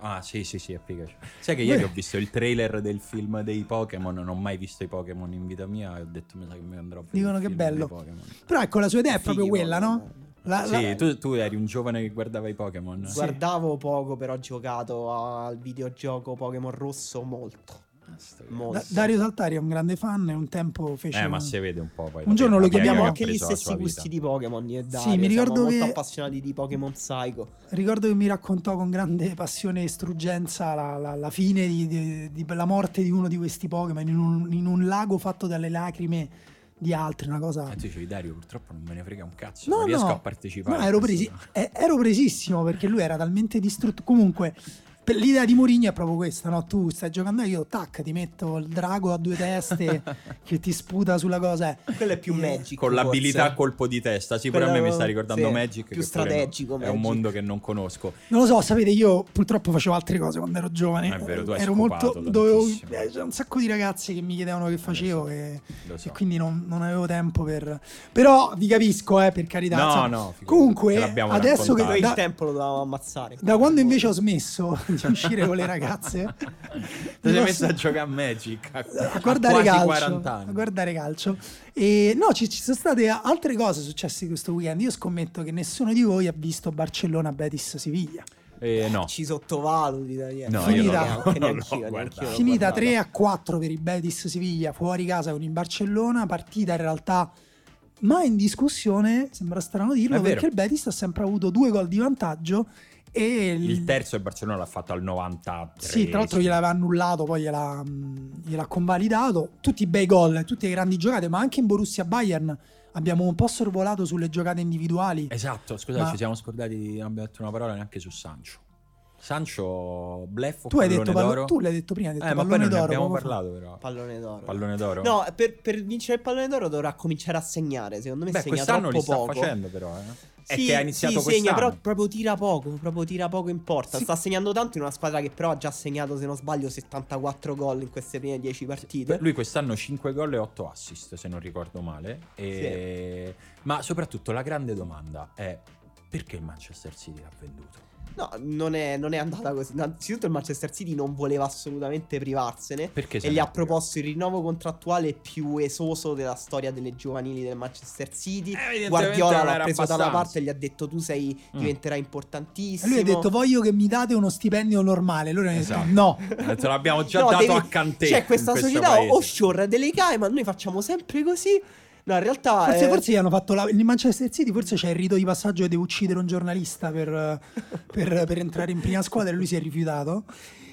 Ah, sì, sì, sì, è Pikachu. Sai che ieri ho visto il trailer del film dei Pokémon, non ho mai visto i Pokémon in vita mia e ho detto mi sa che mi andrò a vedere. Dicono che bello. Però ecco, la sua idea è, è proprio quella, no? La, sì, la... Tu, tu, eri un giovane che guardava i Pokémon. Sì. Guardavo poco, però ho giocato al videogioco Pokémon rosso molto. Da- Dario Saltari è un grande fan e un tempo fece. Eh, un... ma si vede un po'. Poi un giorno lo chiamiamo anche gli stessi gusti di Pokémon. E Dario, sì, mi ricordo che. molto appassionati di Pokémon Psycho. Ricordo che mi raccontò con grande passione e struggenza la, la, la fine di, di, di, la morte di uno di questi Pokémon in un, in un lago fatto dalle lacrime di altri, una cosa... Tu dicevi Dario, purtroppo non me ne frega un cazzo, no, non riesco no, a partecipare. No, ero, presi- eh, ero presissimo perché lui era talmente distrutto. Comunque, l'idea di Mourinho è proprio questa, no? Tu stai giocando io, tac, ti metto il drago a due teste *laughs* che ti sputa sulla cosa. Quello è più eh, Magic. Con l'abilità a colpo di testa. Sì, pure a me mi sta ricordando sì, Magic. Più strategico. È un mondo che non conosco. Non lo so, sapete, io purtroppo facevo altre cose quando ero giovane. È vero, tu hai ero molto. Dovevo, eh, c'è un sacco di ragazzi che mi chiedevano che facevo so, e, so. e, quindi non, non, avevo tempo per. Però vi capisco, eh, per carità. No, insomma. no. Comunque, adesso che. Da, il tempo lo dovevamo ammazzare. Da quando invece ho smesso *laughs* di uscire con le ragazze. Ti sei messo a giocare a Magic a, a guardare calcio. A guardare calcio. E no, ci, ci, sono state altre cose successe questo weekend. Io scommetto che nessuno di voi ha visto Barcellona Betis Siviglia. Eh, no. Ci sottovaluti da ieri. No, finita, *laughs* finita 3 a 4 per i Betis Siviglia fuori casa con il Barcellona. Partita in realtà mai in discussione, sembra strano dirlo, perché il Betis ha sempre avuto due gol di vantaggio E il terzo il Barcellona l'ha fatto al 93. Sì, tra l'altro gliel'aveva annullato, poi gliel'ha, gliel'ha convalidato. Tutti i bei gol, tutte le grandi giocate, ma anche in Borussia Bayern abbiamo un po' sorvolato sulle giocate individuali. Esatto, scusate, ma... ci siamo scordati, non abbiamo detto una parola neanche su Sancho. Sancho bleffo tu hai detto pallo- tu l'hai detto prima hai detto eh, pallone ma d'oro abbiamo parlato però pallone d'oro pallone d'oro no per, per, vincere il pallone d'oro dovrà cominciare a segnare secondo me Beh, segna quest'anno troppo li sta poco facendo però eh è sì, che ha iniziato sì, segna, però proprio tira poco, proprio tira poco in porta. Sì. Sta segnando tanto in una squadra che però ha già segnato, se non sbaglio, 74 gol in queste prime 10 partite. Lui quest'anno 5 gol e 8 assist, se non ricordo male. E... Sì. Ma soprattutto la grande domanda è perché il Manchester City l'ha venduto? No, non è, non è, andata così. Innanzitutto il Manchester City non voleva assolutamente privarsene. Perché e gli ha proposto il rinnovo contrattuale più esoso della storia delle giovanili del Manchester City. Eh, Guardiola l'ha preso abbastanza. dalla parte e gli ha detto tu sei, mm. diventerai importantissimo. E lui ha detto voglio che mi date uno stipendio normale. Loro esatto. hanno detto no. Te l'abbiamo già no, dato devi... a Cantè. C'è questa società paese. offshore delle Cayman, noi facciamo sempre così. No, in realtà. Forse, è... forse gli hanno fatto la... in Manchester City. Forse c'è il rito di passaggio che deve uccidere un giornalista per, *laughs* per, per entrare in prima squadra e lui si è rifiutato.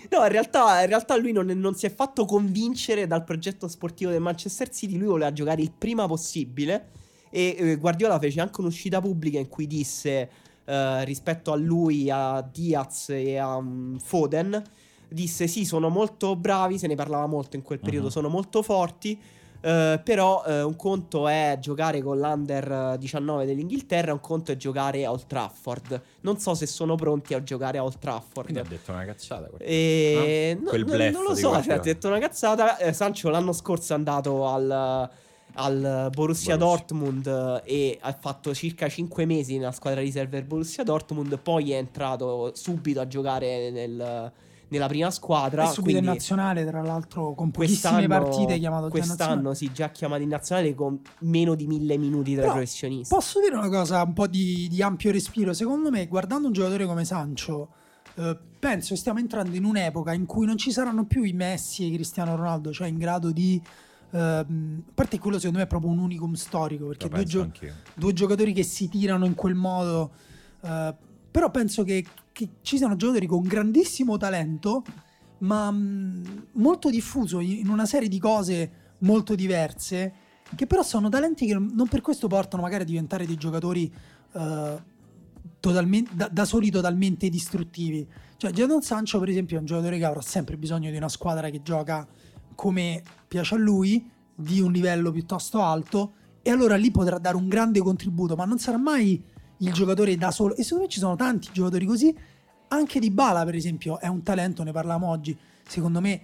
No, in realtà, in realtà lui non, non, si è fatto convincere dal progetto sportivo del Manchester City. Lui voleva giocare il prima possibile. E eh, Guardiola fece anche un'uscita pubblica in cui disse eh, rispetto a lui, a Diaz e a um, Foden. Disse: Sì, sono molto bravi. Se ne parlava molto in quel periodo. Uh-huh. Sono molto forti. Uh, però uh, un conto è giocare con l'Under 19 dell'Inghilterra, un conto è giocare a Old Trafford. Non so se sono pronti a giocare a Old Trafford. Quindi ha detto una cazzata. E... No? Quel no, non lo so, cioè, ha detto una cazzata. Eh, Sancho l'anno scorso è andato al, al Borussia, Borussia, Dortmund e ha fatto circa 5 mesi nella squadra riserva del Borussia Dortmund, poi è entrato subito a giocare nel nella prima squadra. E subito in nazionale, tra l'altro, con pochissime partite chiamato Quest'anno sì, già chiamato in nazionale con meno di mille minuti tra Però, professionisti. Posso dire una cosa, un po' di, di, ampio respiro? Secondo me, guardando un giocatore come Sancho, eh, penso che stiamo entrando in un'epoca in cui non ci saranno più i Messi e i Cristiano Ronaldo, cioè in grado di... Uh, a parte quello secondo me è proprio un unicum storico perché due, gio- due, giocatori che si tirano in quel modo uh, però penso che che ci siano giocatori con grandissimo talento, ma mm, molto diffuso in una serie di cose molto diverse, che però sono talenti che non per questo portano magari a diventare dei giocatori uh, totalmente, da, da, soli totalmente distruttivi. Cioè, Jadon Sancho, per esempio, è un giocatore che avrà sempre bisogno di una squadra che gioca come piace a lui, di un livello piuttosto alto, e allora lì potrà dare un grande contributo, ma non sarà mai il giocatore da solo. E secondo me ci sono tanti giocatori così. Anche Di Bala, per esempio, è un talento, ne parliamo oggi. Secondo me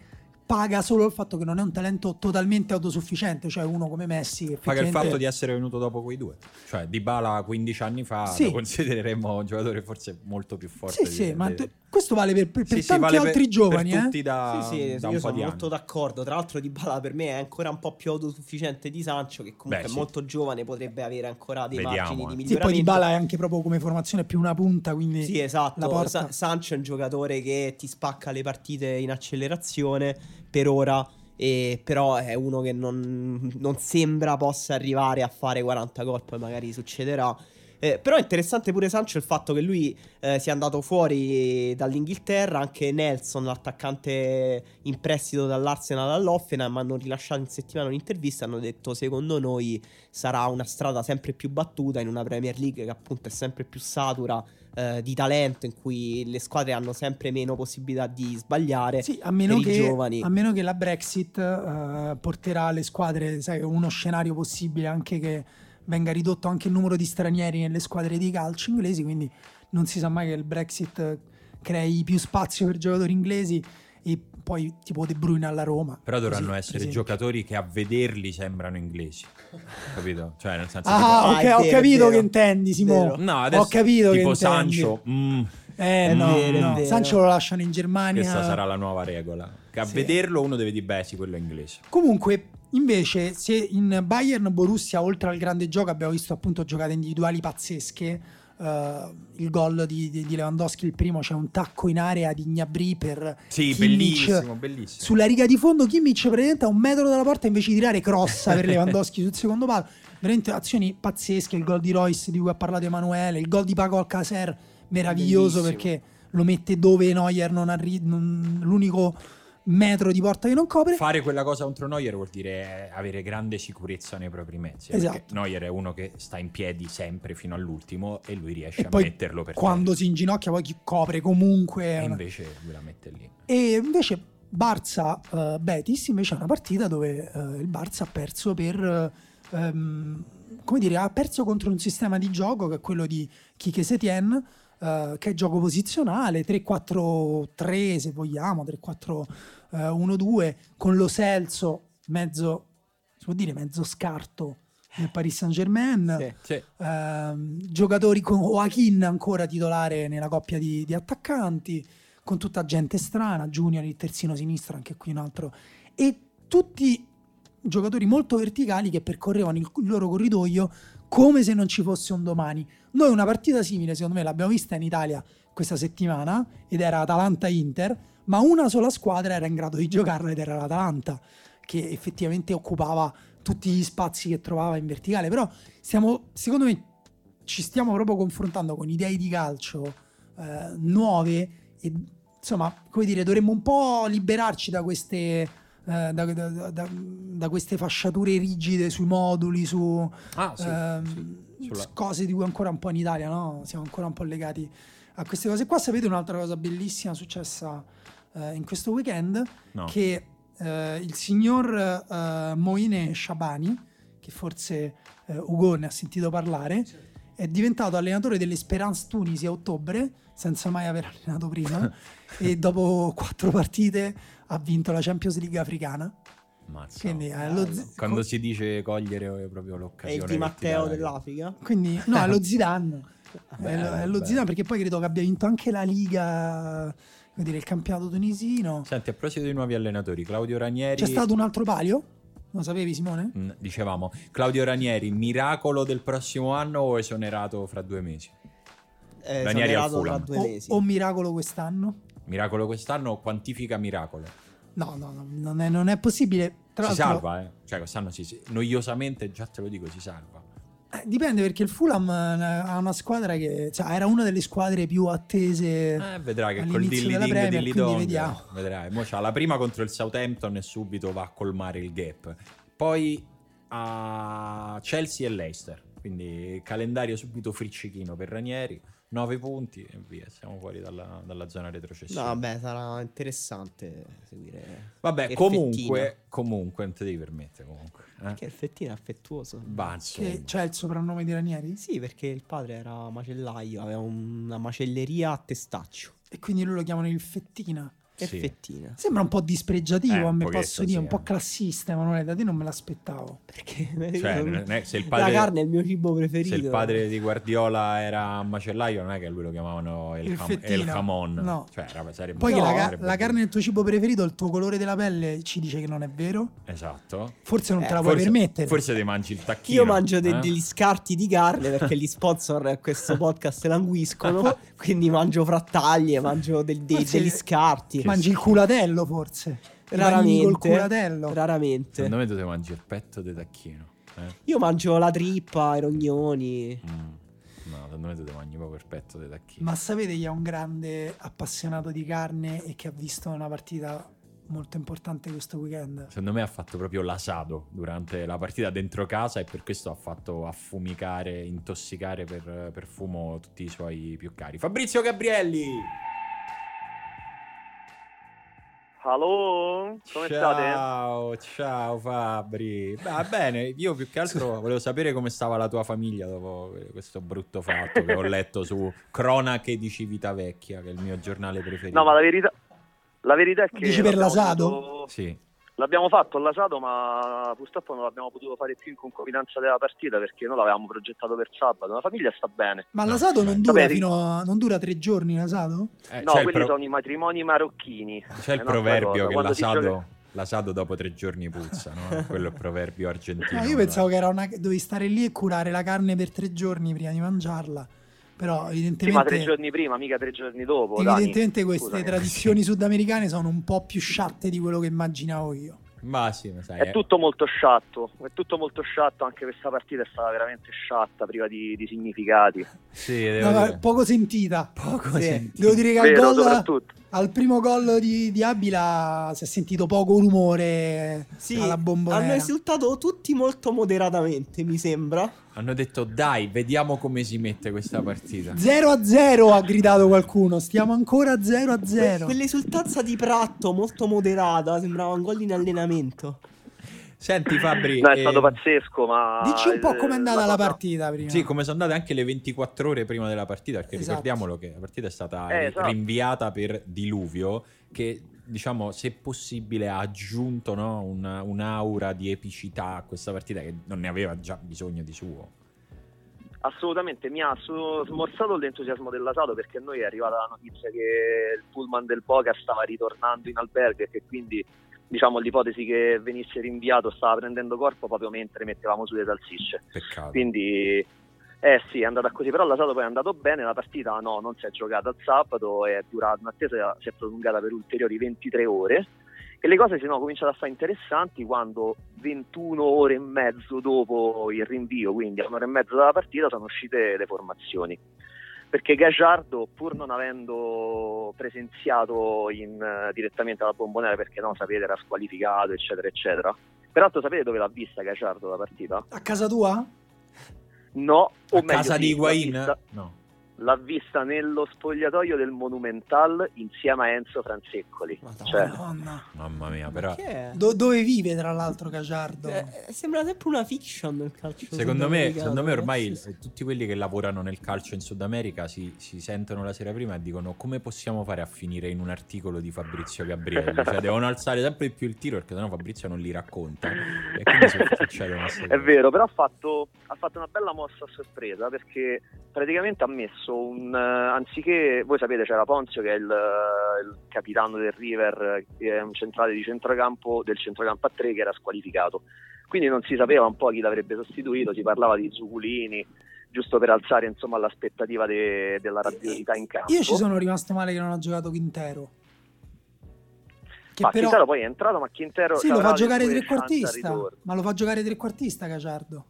paga solo il fatto che non è un talento totalmente autosufficiente, cioè uno come Messi. Che paga il fatto di essere venuto dopo quei due. Cioè, Di Bala 15 anni fa sì. lo considereremmo un giocatore forse molto più forte. Sì, di, sì, di, ma di... questo vale per, per, sì, per sì, tanti vale altri per, giovani. Per eh? da, sì, sì, da io sono molto d'accordo. Tra l'altro, Di Bala per me è ancora un po' più autosufficiente di Sancho, che comunque Beh, è molto giovane, potrebbe avere ancora dei Vediamo, margini di miglioramento. Sì, poi Di Bala è anche proprio come formazione più una punta, quindi Sì, esatto. Sa- Sancho è un giocatore che ti spacca le partite in accelerazione per ora e però è uno che non, non, sembra possa arrivare a fare 40 gol, poi magari succederà. Eh, però è interessante pure Sancho il fatto che lui eh, sia andato fuori dall'Inghilterra, anche Nelson, l'attaccante in prestito dall'Arsenal all'Offenheim, hanno rilasciato in settimana un'intervista, hanno detto secondo noi sarà una strada sempre più battuta in una Premier League che appunto è sempre più satura eh, di talento in cui le squadre hanno sempre meno possibilità di sbagliare. Sì, a meno, che, a meno che, la Brexit uh, porterà le squadre, sai, uno scenario possibile anche che venga ridotto anche il numero di stranieri nelle squadre di calcio inglesi, quindi non si sa mai che il Brexit crei più spazio per giocatori inglesi e poi tipo De Bruyne alla Roma. Però dovranno così, essere giocatori che a vederli sembrano inglesi. Capito? Cioè, nel senso Ah, tipo... ok, ah, ho vero, capito che intendi, Simo. No, adesso ho capito tipo che Sancho. Mm, eh no, vero, no. Sancho lo lasciano in Germania. Questa sarà la nuova regola. Che a sì. vederlo uno deve dire, beh, sì, quello è inglese. Comunque, invece, se in Bayern Borussia, oltre al grande gioco, abbiamo visto appunto giocate individuali pazzesche Uh, il gol di, di, Lewandowski, il primo, c'è un tacco in area di Gnabry per sì, Kimmich. bellissimo, bellissimo. Sulla riga di fondo Kimmich praticamente a un metro dalla porta invece di tirare crossa per *laughs* Lewandowski sul secondo palo. Veramente azioni pazzesche, il gol di Royce di cui ha parlato Emanuele, il gol di Paco Alcacer meraviglioso Bellissimo. perché lo mette dove Neuer non arriva, l'unico metro di porta che non copre. Fare quella cosa contro Neuer vuol dire avere grande sicurezza nei propri mezzi. eh, Esatto. Neuer è uno che sta in piedi sempre fino all'ultimo e lui riesce e a metterlo per quando si inginocchia poi chi copre comunque. terra. E invece lui la mette lì. E invece Barça eh, Betis invece è una partita dove eh, il Barça ha perso per eh, ehm, come dire, ha perso contro un sistema di gioco che è quello di Kike Setien, eh, che è gioco posizionale, 3-4-3 se vogliamo, 3-4-1-2, con lo Celso mezzo, si può dire mezzo scarto del Paris Saint Germain. Sì. Sì. Ehm, giocatori con Joaquin ancora titolare nella coppia di, di attaccanti, con tutta gente strana, Junior il terzino sinistro, anche qui un altro, e tutti giocatori molto verticali che percorrevano il loro corridoio come se non ci fosse un domani. Noi una partita simile, secondo me, l'abbiamo vista in Italia questa settimana ed era Atalanta-Inter, ma una sola squadra era in grado di giocarla ed era l'Atalanta, che effettivamente occupava tutti gli spazi che trovava in verticale. Però stiamo, secondo me, ci stiamo proprio confrontando con idee di calcio eh, nuove e insomma, come dire, dovremmo un po' liberarci da queste, eh, da, da- da- da- queste fasciature rigide sui moduli, su Ah, sì, ehm, sì, sulla- cose di cui ancora un po' in Italia, no? Siamo ancora un po' legati a queste cose qua. Sapete un'altra cosa bellissima successa eh, in questo weekend? No. Che eh, il signor eh, Moine Shabani, che forse eh, Ugo ne ha sentito parlare, è diventato allenatore dell'Esperance Tunisi a ottobre, senza mai aver *laughs* allenato prima, *laughs* e dopo quattro partite ha vinto la Champions League africana. Mazza. Quindi, è lo Quando si dice cogliere proprio È l'occasione. il Di Matteo dell'Africa. Quindi, no, è lo *laughs* Zidane. è Bello, lo, è lo. Zidane perché poi credo che abbia vinto anche la Liga, come dire, il campionato tunisino. Senti, a proposito dei nuovi allenatori, Claudio Ranieri. C'è stato un altro palio? Lo sapevi Simone? Mm, Dicevamo, Claudio Ranieri, miracolo del prossimo anno o esonerato fra due mesi? È Ranieri al Fulham. due O, mesi. o miracolo quest'anno? Miracolo quest'anno quantifica miracolo. No, no, no, non, è, non è possibile. Tra si l'altro, salva, eh. Cioè, quest'anno si, si- noiosamente, già te lo dico, si salva. eh, dipende perché il Fulham eh, ha una squadra che cioè, era una delle squadre più attese. Eh, vedrai che col dilly ding Premier, dilly dong, vediamo. vedrai. Mo c'ha la prima contro il Southampton e subito va a colmare il gap. Poi a Chelsea e Leicester. Quindi calendario subito friccichino per Ranieri. 9 punti e via, siamo fuori dalla, dalla zona No, retrocessione. vabbè, sarà interessante seguire. Vabbè, che comunque, fettina. comunque, non ti devi permettere comunque. Eh? Che il fettino è affettuoso. Insomma. Che c'è il soprannome di Ranieri? Sì, perché il padre era macellaio, aveva una macelleria a testaccio. E quindi loro lo chiamano il Fettina. Che Sì. Sembra un po' dispregiativo, Eh, a me posso dire, sì, un po' eh. classista, Emanuele, da te non me l'aspettavo. Perché *laughs* Cioè, non è- se il la padre- carne è il mio cibo preferito. Se il padre di Guardiola era macellaio, non è che lui lo chiamavano il, Il ham- el jamon. No. Cioè, era- sarebbe Poi No, la, sarebbe la carne è il tuo cibo preferito, il tuo colore della pelle ci dice che non è vero. Esatto. Forse non Eh, te la puoi Forse, permettere. forse ti mangi il tacchino. Io mangio de- eh? degli scarti di carne perché gli sponsor a questo *laughs* podcast languiscono. quindi mangio frattaglie, mangio del- Forse- degli scarti. Mangi il culatello, forse. Bagni col Raramente. culatello. Raramente. Secondo me tu ti mangi il petto di tacchino. eh? Io mangio la trippa, i rognoni. Mm. No, secondo me tu ti mangi proprio il petto di tacchino. Ma sapete chi è un grande appassionato di carne e che ha visto una partita molto importante questo weekend? Secondo me ha fatto proprio l'asado durante la partita dentro casa e per questo ha fatto affumicare, intossicare per, per fumo tutti i suoi più cari. Fabrizio Gabrielli! Allo, come state? ciao, ciao Fabri. Va bene, io più che altro volevo sapere come stava la tua famiglia dopo questo brutto fatto che ho letto su Cronache di Civitavecchia, che è il mio giornale preferito. No, ma la verità, la verità è che... Dici per l'asado? dovuto- Sì, L'abbiamo fatto l'asado, ma purtroppo non l'abbiamo potuto fare più in concomitanza della partita perché noi l'avevamo progettato per sabato. La famiglia sta bene. Ma No, l'asado non dura fino a... non dura tre giorni l'asado? Eh, no, quelli pro- sono i matrimoni marocchini. c'è il proverbio che si l'asado, gioca- l'asado dopo tre giorni puzza, no? *laughs* Quello è il proverbio argentino. No, io pensavo che era una... dovevi stare lì e curare la carne per tre giorni prima di mangiarla. Però Sì, evidentemente... ma tre giorni prima, mica tre giorni dopo. Dani. Evidentemente queste Scusami. tradizioni sudamericane sono un po' più sciatte di quello che immaginavo io. Ma sì, ma sai, è, è, tutto molto sciatto, è tutto molto sciatto, anche questa partita è stata veramente sciatta, priva di, di significati. Sì, no, poco sentita. Poco sì. sentita. Devo dire che Vero, al, gol, al primo gol di, di, Abila si è sentito poco rumore sì, alla bombonera. Hanno esultato tutti molto moderatamente, mi sembra. Hanno detto dai, vediamo come si mette questa partita. 0 a 0 ha gridato qualcuno, stiamo ancora 0 a 0. quell'esultanza di Pratto molto moderata, sembrava un gol in allenamento. Senti Fabri, no, è eh... stato pazzesco, ma dici un po' com'è andata la, la partita prima. Sì, come sono andate anche le 24 ore prima della partita, perché esatto. ricordiamolo che la partita è stata eh, esatto. rinviata per diluvio che diciamo, se possibile, ha aggiunto no, una, un'aura di epicità a questa partita che non ne aveva già bisogno di suo. Assolutamente, mi ha smorzato l'entusiasmo dell'asato perché a noi è arrivata la notizia che il pullman del Boca stava ritornando in albergo e che quindi diciamo, l'ipotesi che venisse rinviato stava prendendo corpo proprio mentre mettevamo su le salsicce. Peccato. Quindi eh sì, è andata così, però l'Asato poi è andato bene, la partita no, non si è giocata il sabato, è durata un'attesa, si è prolungata per ulteriori 23 ore e le cose si sono cominciate a fare interessanti quando 21 ore e mezzo dopo il rinvio, quindi a un'ora e mezzo dalla partita, sono uscite le formazioni. Perché Gagliardo, pur non avendo presenziato in, uh, direttamente alla bombonera, perché no, sapete, era squalificato, eccetera, eccetera. Peraltro sapete dove l'ha vista Gagliardo la partita? A casa tua? No, o a meglio, casa sì, di Higuain? No l'ha vista nello spogliatoio del Monumental insieme a Enzo Franzeccoli. Cioè... Mamma mia, però... Do- dove vive tra l'altro Caciardo? Eh, sembra sempre una fiction nel calcio. Secondo me, secondo me ormai il, tutti quelli che lavorano nel calcio in Sud America si, si, sentono la sera prima e dicono come possiamo fare a finire in un articolo di Fabrizio Gabrielli? *laughs* cioè devono alzare sempre di più il tiro perché sennò Fabrizio non li racconta. E quindi *laughs* succede una È vero, però ha fatto, ha fatto una bella mossa a sorpresa perché praticamente ha messo messo un uh, anziché voi sapete c'era Ponzio che è il, uh, il, capitano del River che è un centrale di centrocampo del centrocampo a 3 che era squalificato. Quindi non si sapeva un po' chi l'avrebbe sostituito si parlava di Zuculini giusto per alzare insomma l'aspettativa de- della rapidità in campo. Io ci sono rimasto male che non ha giocato Quintero. Che ma però... Quintero poi è entrato ma Quintero sì, lo fa giocare trequartista ma lo fa giocare trequartista Caciardo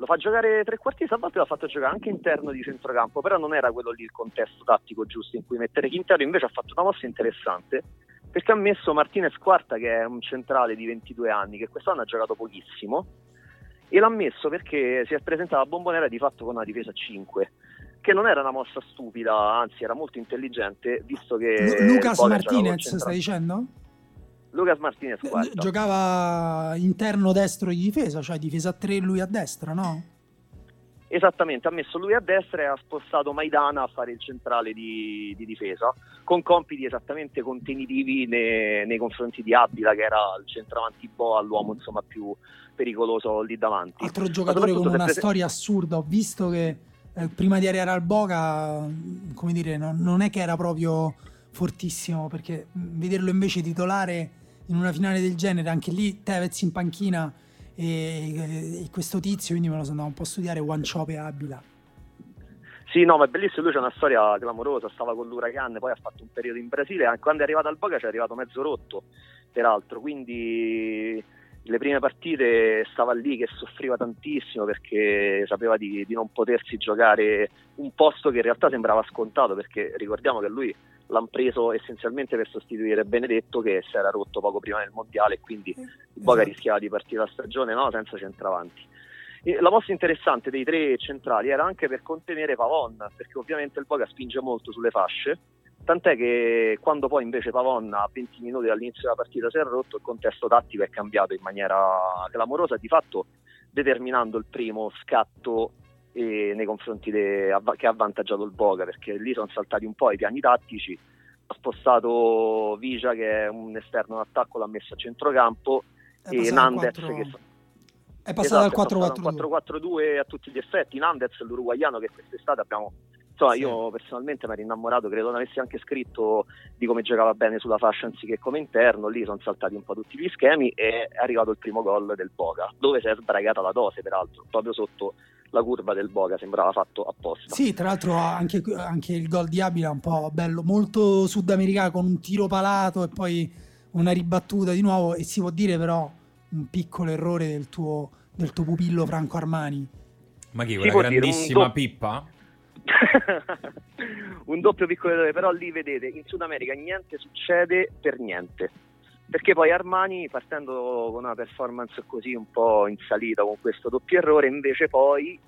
lo fa giocare trequartista, a volte l'ha fatto giocare anche interno di centrocampo, però non era quello lì il contesto tattico giusto in cui mettere Quintero, invece ha fatto una mossa interessante perché ha messo Martinez Quarta che è un centrale di 22 anni che quest'anno ha giocato pochissimo e l'ha messo perché si è presentato a Bombonera di fatto con una difesa a 5 che non era una mossa stupida, anzi era molto intelligente visto che Lu- Lucas Martinez stai dicendo? Lucas Martinez quarta. giocava interno destro di difesa, cioè difesa a 3 lui a destra, no? Esattamente, ha messo lui a destra e ha spostato Maidana a fare il centrale di, di difesa, con compiti esattamente contenitivi nei, nei, confronti di Abila, che era il centravanti boa, l'uomo insomma, più pericoloso lì davanti. Altro giocatore con una prese... storia assurda, ho visto che eh, prima di arrivare al Boca, come dire, non, non è che era proprio fortissimo, perché vederlo invece titolare in una finale del genere, anche lì Tevez in panchina e, e questo tizio, quindi me lo sono andato un po' a studiare, One Chop e Abila. Sì, no, ma è bellissimo, lui c'è una storia clamorosa, stava con l'Huracan, poi ha fatto un periodo in Brasile, quando è arrivato al Boca ci è arrivato mezzo rotto, peraltro, quindi le prime partite stava lì che soffriva tantissimo perché sapeva di, di non potersi giocare un posto che in realtà sembrava scontato, perché ricordiamo che lui l'hanno preso essenzialmente per sostituire Benedetto che si era rotto poco prima del mondiale e quindi il Boca esatto. rischiava di partire la stagione no, senza centravanti. E la mossa interessante dei tre centrali era anche per contenere Pavon, perché ovviamente il Boca spinge molto sulle fasce, tant'è che quando poi invece Pavon a 20 minuti dall'inizio della partita si è rotto, il contesto tattico è cambiato in maniera clamorosa, di fatto determinando il primo scatto nei confronti de, che ha avvantaggiato il Boga perché lì sono saltati un po' i piani tattici ha spostato Vigia che è un esterno d'attacco l'ha messo a centrocampo è e Nandez 4... che è passato esatto, dal 4-4-2 a tutti gli effetti. Nandez l'uruguaiano che quest'estate abbiamo insomma sì. io personalmente mi ero innamorato credo non avessi anche scritto di come giocava bene sulla fascia anziché come interno. Lì sono saltati un po' tutti gli schemi e è arrivato il primo gol del Boga dove si è sbragata la dose peraltro proprio sotto la curva del Boga sembrava fatto apposta. Sì, tra l'altro anche, anche il gol di Abila è un po' bello, molto sudamericano con un tiro palato e poi una ribattuta di nuovo e si può dire però un piccolo errore del tuo, del tuo pupillo Franco Armani. Ma chi, quella grandissima do... pippa? *laughs* un doppio piccolo errore, però lì vedete, in Sud America niente succede per niente. Perché poi Armani, partendo con una performance così un po' in salita con questo doppio errore, invece poi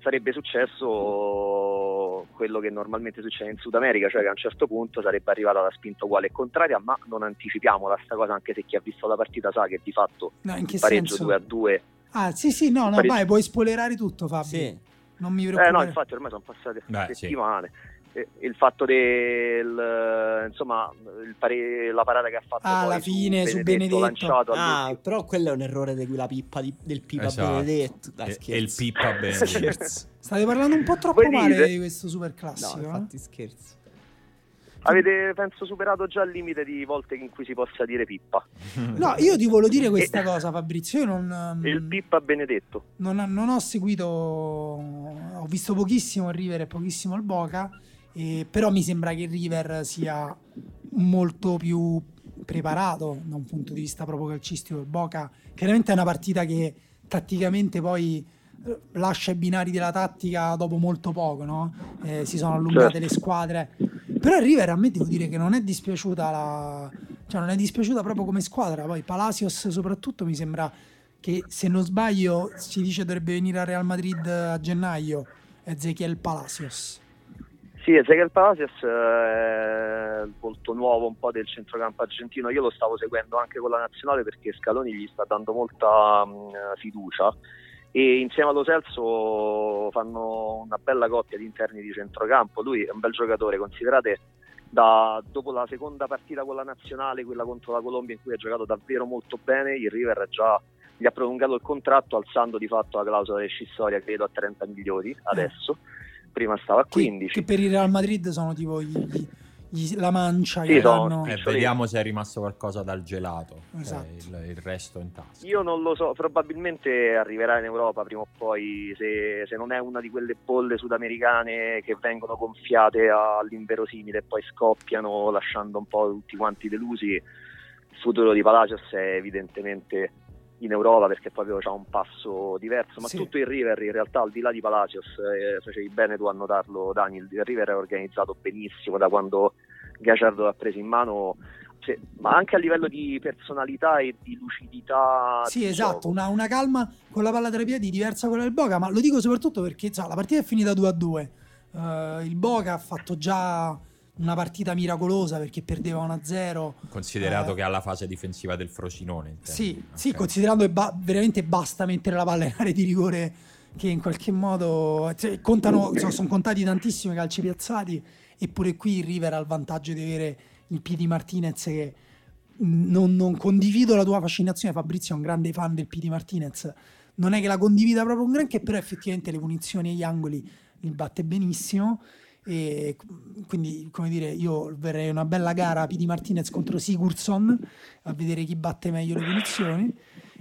sarebbe successo quello che normalmente succede in Sud America, cioè che a un certo punto sarebbe arrivata la spinta uguale e contraria, ma non anticipiamo la sta cosa anche se chi ha visto la partita sa che di fatto no, in che pareggio senso? 2 a 2. Ah, sì, sì, no, no, pareggio... vai, puoi spoilerare tutto, Fabio. Sì. Non mi preoccupare. Eh no, infatti ormai sono passate Beh, settimane. Sì il fatto del insomma pare, la parata che ha fatto ah, alla fine su Benedetto, lanciato ah, però quello è un errore di quella pippa di, del Pipa esatto. Benedetto Dai, e, e, il Pippa *laughs* Benedetto state parlando un po' troppo Voi male dite? di questo super classico no infatti eh? scherzo Avete, penso, superato già il limite di volte in cui si possa dire pippa. *laughs* No, io ti volevo dire questa cosa, Fabrizio. Io non. Il pippa benedetto. Non, non ho seguito. Ho visto pochissimo il River e pochissimo il Boca. Eh, però mi sembra che il River sia molto più preparato da un punto di vista proprio calcistico. Il Boca chiaramente è una partita che tatticamente poi eh, lascia i binari della tattica dopo molto poco, no? eh, si sono allungate certo. le squadre. Però il River a me devo dire che non è dispiaciuta la... cioè non è dispiaciuta proprio come squadra. Poi Palacios soprattutto mi sembra che se non sbaglio si dice dovrebbe venire a Real Madrid a gennaio Ezequiel Palacios. Sì, Ezequiel Palacios è il volto nuovo un po' del centrocampo argentino. Io lo stavo seguendo anche con la nazionale perché Scaloni gli sta dando molta mh, fiducia e insieme allo Celso fanno una bella coppia di interni di centrocampo. Lui è un bel giocatore, considerate da, dopo la seconda partita con la nazionale, quella contro la Colombia in cui ha giocato davvero molto bene, il River già gli ha prolungato il contratto alzando di fatto la clausola rescissoria credo a 30 milioni adesso prima stava a 15. Che, che per il Real Madrid sono tipo gli, gli, la mancia. Sì, sono, eh, vediamo se è rimasto qualcosa dal gelato. Cioè esatto. Cioè il, il, resto in tasca. Io non lo so, probabilmente arriverà in Europa prima o poi, se, se non è una di quelle bolle sudamericane che vengono gonfiate all'inverosimile e poi scoppiano lasciando un po' tutti quanti delusi. Il futuro di Palacios è evidentemente in Europa perché proprio c'ha un passo diverso, ma sì. tutto il River in realtà al di là di Palacios, eh, facevi bene tu a notarlo Daniel, il River è organizzato benissimo da quando Gaciardo l'ha preso in mano, cioè, ma anche a livello di personalità e di lucidità. Sì, di esatto, una, una, calma con la palla tra i piedi diversa da quella del Boca, ma lo dico soprattutto perché cioè, la partita è finita 2 a 2. Uh, il Boca ha fatto già una partita miracolosa perché perdeva 1-0. Considerato eh, che ha la fase difensiva del Frosinone. Sì, okay. sì, considerando che ba- veramente basta mettere la palla in area di rigore che in qualche modo cioè, contano, cioè, sono contati tantissimi calci piazzati eppure qui il River ha il vantaggio di avere il Pidi Martinez che non, non, condivido la tua fascinazione Fabrizio è un grande fan del Pidi Martinez non è che la condivida proprio un granché però effettivamente le punizioni e gli angoli li batte benissimo e quindi, come dire, io verrei una bella gara Pidi Martinez contro Sigurdsson a vedere chi batte meglio le punizioni.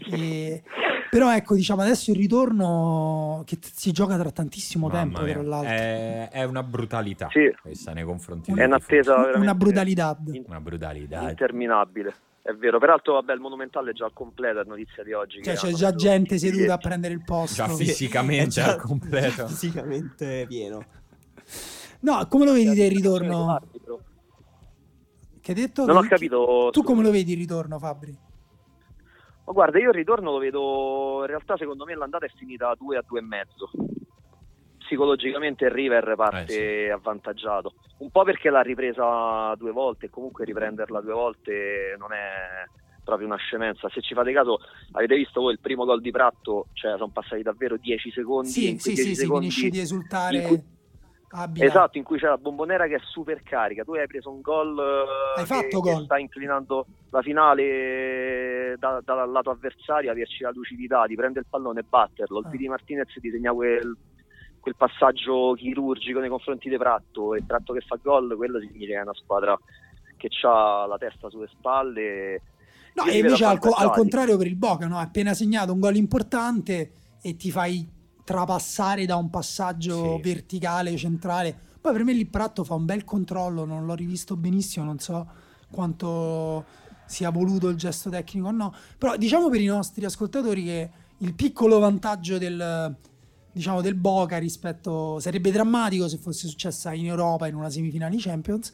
E, però ecco, diciamo adesso il ritorno che t- si gioca tra tantissimo Mamma tempo, tra l'altro. È, è una brutalità sì. questa nei confronti È un'attesa una brutalità. Una brutalità. Interminabile. È vero, peraltro vabbè, il monumentale è già al completo, è notizia di oggi. Cioè, c'è già gente seduta a prendere il posto. Già fisicamente già al completo. *laughs* Fisicamente pieno. No, come lo vedi il ritorno? Che hai detto? Non ho capito. Tu come lo vedi il ritorno, Fabri? Ma guarda, io il ritorno lo vedo. In realtà, secondo me, l'andata è finita a 2 a 2 e mezzo. Psicologicamente il River parte eh, sì. avvantaggiato. Un po' perché l'ha ripresa due volte comunque riprenderla due volte non è proprio una scemenza. Se ci fate caso, avete visto voi il primo gol di Pratto, cioè sono passati davvero 10 secondi. Sì, sì, sì, secondi si finisce di esultare. Abila. Esatto, in cui c'è la bombonera che è super carica. Tu hai preso un gol hai che, fatto gol. sta inclinando la finale da, dal lato avversario, averci la lucidità di prendere il pallone e batterlo. Il ah. PD Martinez disegna quel, quel passaggio chirurgico nei confronti di Pratto e Pratto che fa gol, quello significa che è una squadra che ha la testa sulle spalle. No, e invece al, al, contrario per il Boca, no? appena segnato un gol importante e ti fai trapassare da un passaggio sì. verticale, centrale. Poi per me lì Pratto fa un bel controllo, non l'ho rivisto benissimo, non so quanto sia voluto il gesto tecnico o no. Però diciamo per i nostri ascoltatori che il piccolo vantaggio del, diciamo, del Boca rispetto sarebbe drammatico se fosse successa in Europa in una semifinale Champions.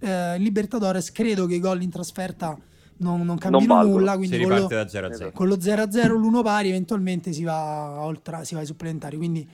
Eh, Libertadores credo che i gol in trasferta non, non cambino non nulla. Quindi si riparte da 0 a 0. Con lo 0 a 0, l'uno pari, eventualmente si va oltre, si va ai supplementari. Quindi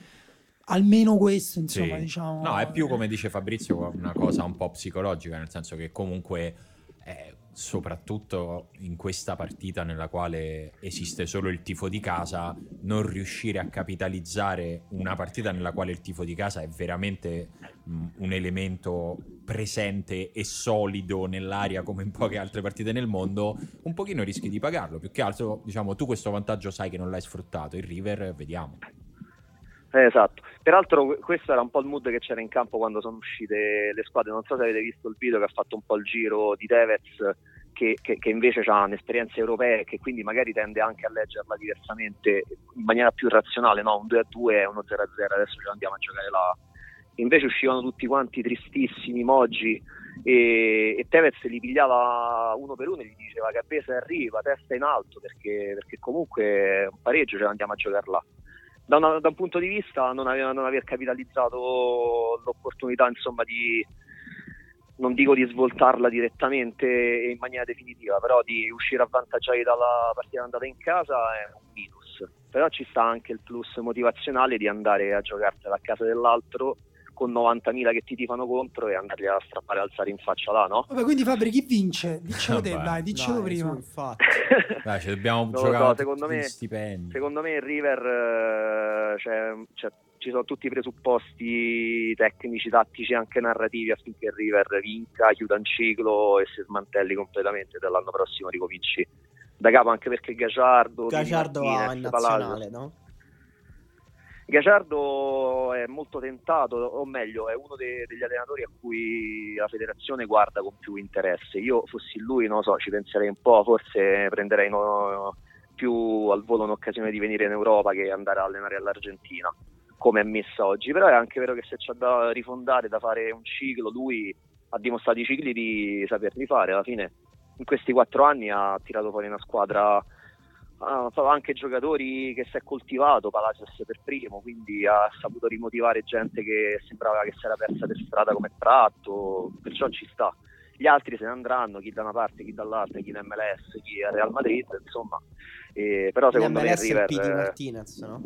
almeno questo, insomma, sì. diciamo. No, è più come dice Fabrizio, una cosa un po' psicologica, nel senso che comunque. Eh, soprattutto in questa partita nella quale esiste solo il tifo di casa, non riuscire a capitalizzare una partita nella quale il tifo di casa è veramente mh, un elemento presente e solido nell'aria come in poche altre partite nel mondo, un pochino rischi di pagarlo. Più che altro, diciamo, tu questo vantaggio sai che non l'hai sfruttato, il River vediamo. Eh, esatto, peraltro questo era un po' il mood che c'era in campo quando sono uscite le squadre, non so se avete visto il video che ha fatto un po' il giro di Tevez che, che, che invece ha un'esperienza europea e che quindi magari tende anche a leggerla diversamente in maniera più razionale, no? un 2 a 2 e uno 0 a 0, adesso ce andiamo a giocare là. Invece uscivano tutti quanti tristissimi, moggi e, e Tevez li pigliava uno per uno e gli diceva che a Pesa arriva, testa in alto perché, perché comunque un pareggio ce l'andiamo a giocare là da, una, da, un punto di vista non, aveva, non aver capitalizzato l'opportunità insomma di non dico di svoltarla direttamente in maniera definitiva, però di uscire avvantaggiati dalla partita andata in casa è un minus. Però ci sta anche il plus motivazionale di andare a giocartela a casa dell'altro con 90.000 che ti tifano contro e andarli a strappare alzare in faccia là, no? Vabbè, quindi Fabri chi vince? Diccelo *laughs* te, dai, diccelo dai, prima. Infatti. *laughs* dai, ci dobbiamo non giocare so, secondo me, stipendi. Secondo me il River cioè, cioè, ci sono tutti i presupposti tecnici, tattici e anche narrativi affinché il River vinca, chiuda un ciclo e si smantelli completamente dall'anno prossimo ricominci da capo anche perché Gaciardo Gaciardo va in nazionale, no? Gaciardo è molto tentato, o meglio, è uno de- degli allenatori a cui la federazione guarda con più interesse. Io fossi lui, non so, ci penserei un po', forse prenderei no, più al volo un'occasione di venire in Europa che andare a allenare all'Argentina, come è messa oggi. Però è anche vero che se c'è da rifondare, da fare un ciclo, lui ha dimostrato i cicli di saperli fare. Alla fine, in questi quattro anni ha tirato fuori una squadra uh, anche giocatori che si è coltivato, Palacios per primo, quindi ha saputo rimotivare gente che sembrava che si era persa per strada come Tratto, perciò ci sta. Gli altri se ne andranno, chi da una parte, chi dall'altra, chi in MLS, chi a Real Madrid, insomma. Eh, però secondo me River... P. Martinez, no?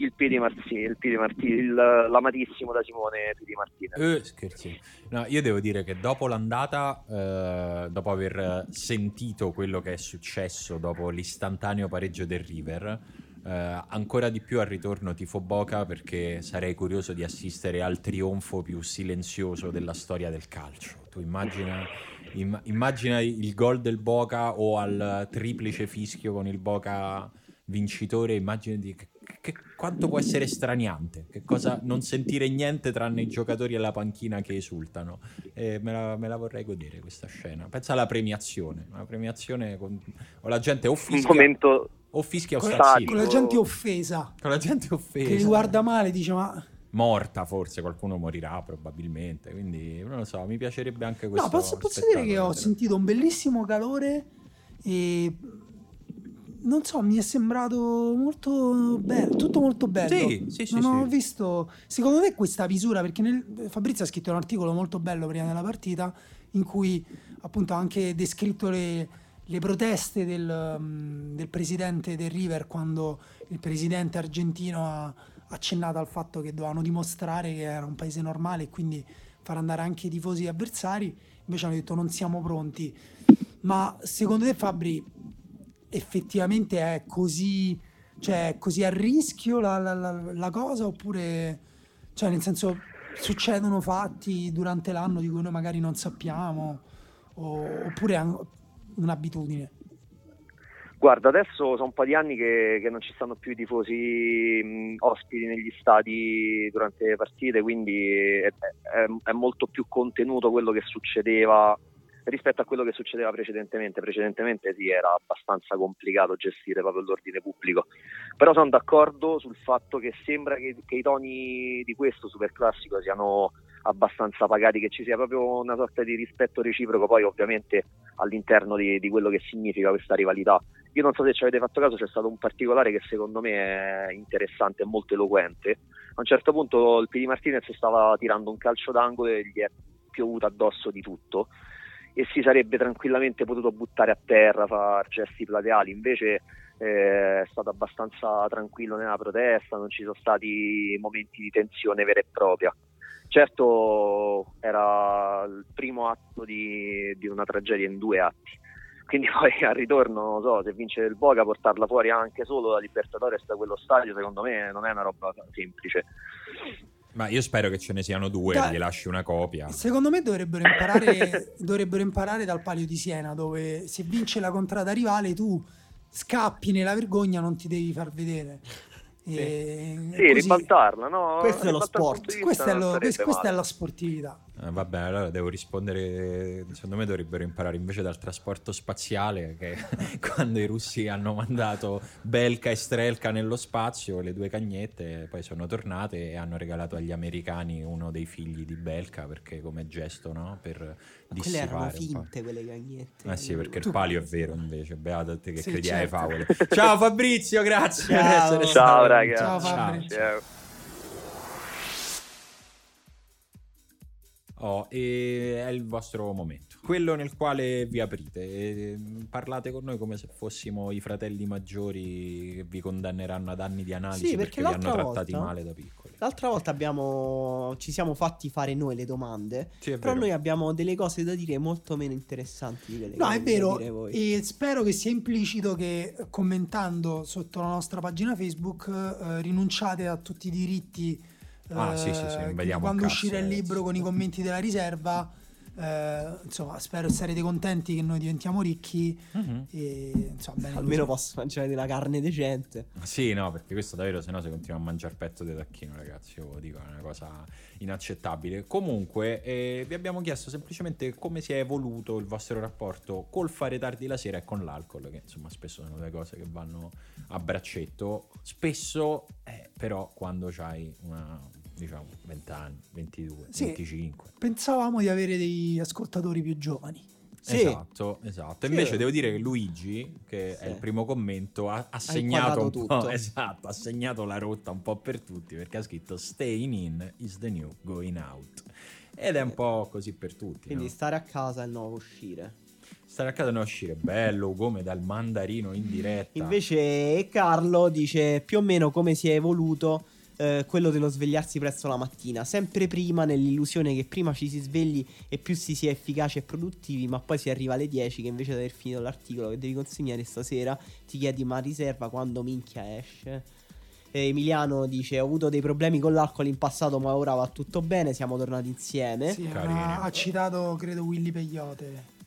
Il Pidi Martini, il Pidi Martini il, l'amatissimo da Simone Pidi Martinez. Eh, scherzi. No, io devo dire che dopo l'andata, eh, dopo aver sentito quello che è successo dopo l'istantaneo pareggio del River, eh, ancora di più al ritorno tifo Boca perché sarei curioso di assistere al trionfo più silenzioso della storia del calcio. Tu immagina, imm- immagina il gol del Boca o al triplice fischio con il Boca vincitore, immagina di che che, quanto può essere straniante, che cosa non sentire niente tranne i giocatori alla panchina che esultano. Eh, me, la, me, la, vorrei godere questa scena. Pensa alla premiazione, una premiazione con o la gente o fischia, momento... o fischia o sta Con la gente offesa. Con la gente offesa. Che li guarda male, dice ma morta forse qualcuno morirà probabilmente quindi non lo so mi piacerebbe anche questo no posso, posso dire che ho sentito un bellissimo calore e non so, mi è sembrato molto bello, tutto molto bello. Sì, sì, sì. Non sì. ho visto, secondo me questa visura, perché nel, Fabrizio ha scritto un articolo molto bello prima della partita in cui appunto ha anche descritto le, le proteste del, um, del, presidente del River quando il presidente argentino ha accennato al fatto che dovevano dimostrare che era un paese normale e quindi far andare anche i tifosi avversari. Invece hanno detto non siamo pronti. Ma secondo te Fabri effettivamente è così, cioè, così a rischio la, la, la, la, cosa oppure, cioè nel senso, succedono fatti durante l'anno di cui noi magari non sappiamo o, oppure è un'abitudine? Guarda, adesso sono un po' di anni che, che non ci stanno più i tifosi mh, ospiti negli stadi durante le partite, quindi è, è, è molto più contenuto quello che succedeva rispetto a quello che succedeva precedentemente. Precedentemente sì, era abbastanza complicato gestire proprio l'ordine pubblico. Però sono d'accordo sul fatto che sembra che, che i toni di questo super classico siano abbastanza pagati, che ci sia proprio una sorta di rispetto reciproco, poi ovviamente all'interno di, di quello che significa questa rivalità. Io non so se ci avete fatto caso, c'è stato un particolare che secondo me è interessante e molto eloquente. A un certo punto il Pidi Martinez stava tirando un calcio d'angolo e gli è piovuto addosso di tutto e si sarebbe tranquillamente potuto buttare a terra, fare gesti plateali, invece eh, è stato abbastanza tranquillo nella protesta, non ci sono stati momenti di tensione vera e propria. Certo era il primo atto di, di una tragedia in due atti, quindi *laughs* poi al ritorno, non so, se vince il Boca portarla fuori anche solo da Libertadores da quello stadio, secondo me non è una roba semplice. Ma io spero che ce ne siano due, da, gli lasci una copia. Secondo me dovrebbero imparare, *laughs* dovrebbero imparare dal Palio di Siena, dove se vince la contrada rivale tu scappi nella vergogna, non ti devi far vedere. E sì, così... ribaltarla, no? Questo è lo sport. Questa è, lo, questa è la sportività. Eh, vabbè, allora devo rispondere. Secondo me dovrebbero imparare invece dal trasporto spaziale che *laughs* quando i russi hanno mandato Belka e Strelka nello spazio, le due cagnette, poi sono tornate e hanno regalato agli americani uno dei figli di Belka perché come gesto, no? Per quelle erano finte quelle cagnette. Eh sì, perché il palio è vero invece. Beata te che sì, credi certo. ai favole. Ciao Fabrizio, grazie. Ciao, Ciao ragazzi. Ciao Fabrizio. Ciao. Oh, e è il vostro momento, quello nel quale vi aprite. E parlate con noi come se fossimo i fratelli maggiori che vi condanneranno ad anni di analisi sì, perché, perché vi hanno volta, trattati male da piccoli. L'altra volta abbiamo, ci siamo fatti fare noi le domande, sì, però vero. noi abbiamo delle cose da dire molto meno interessanti di quelle no, che è vero. E spero che sia implicito che commentando sotto la nostra pagina Facebook eh, rinunciate a tutti i diritti Ah, sì, sì, sì, eh, vediamo quando uscirà il libro con i commenti della riserva. Eh, insomma, spero sarete contenti che noi diventiamo ricchi. Mm-hmm. E, insomma, Almeno così. posso mangiare della carne decente. Sì, no, perché questo davvero, se no, se continuiamo a mangiare petto di tacchino, ragazzi, io dico, è una cosa inaccettabile. Comunque, eh, vi abbiamo chiesto semplicemente come si è evoluto il vostro rapporto col fare tardi la sera e con l'alcol, che insomma, spesso sono due cose che vanno a braccetto. Spesso, eh, però, quando c'hai una diciamo 20 anni, 22, sì, 25. Pensavamo di avere dei ascoltatori più giovani. Sì. Esatto, esatto. Sì. Invece devo dire che Luigi, che sì. è il primo commento, ha, ha segnato un po', *laughs* esatto, ha segnato la rotta un po' per tutti perché ha scritto Staying in is the new going out. Ed è un po' così per tutti. Quindi no? stare a casa e non uscire. Stare a casa e non uscire, bello come dal mandarino in diretta. Invece Carlo dice più o meno come si è evoluto eh, quello dello svegliarsi presto la mattina, sempre prima nell'illusione che prima ci si svegli e più si sia efficaci e produttivi, ma poi si arriva alle 10 che invece di aver finito l'articolo che devi consegnare stasera ti chiedi ma riserva quando minchia esce. Emiliano dice: Ho avuto dei problemi con l'alcol in passato, ma ora va tutto bene. Siamo tornati insieme. Sì, ha, ha citato, credo, Willy Peyote.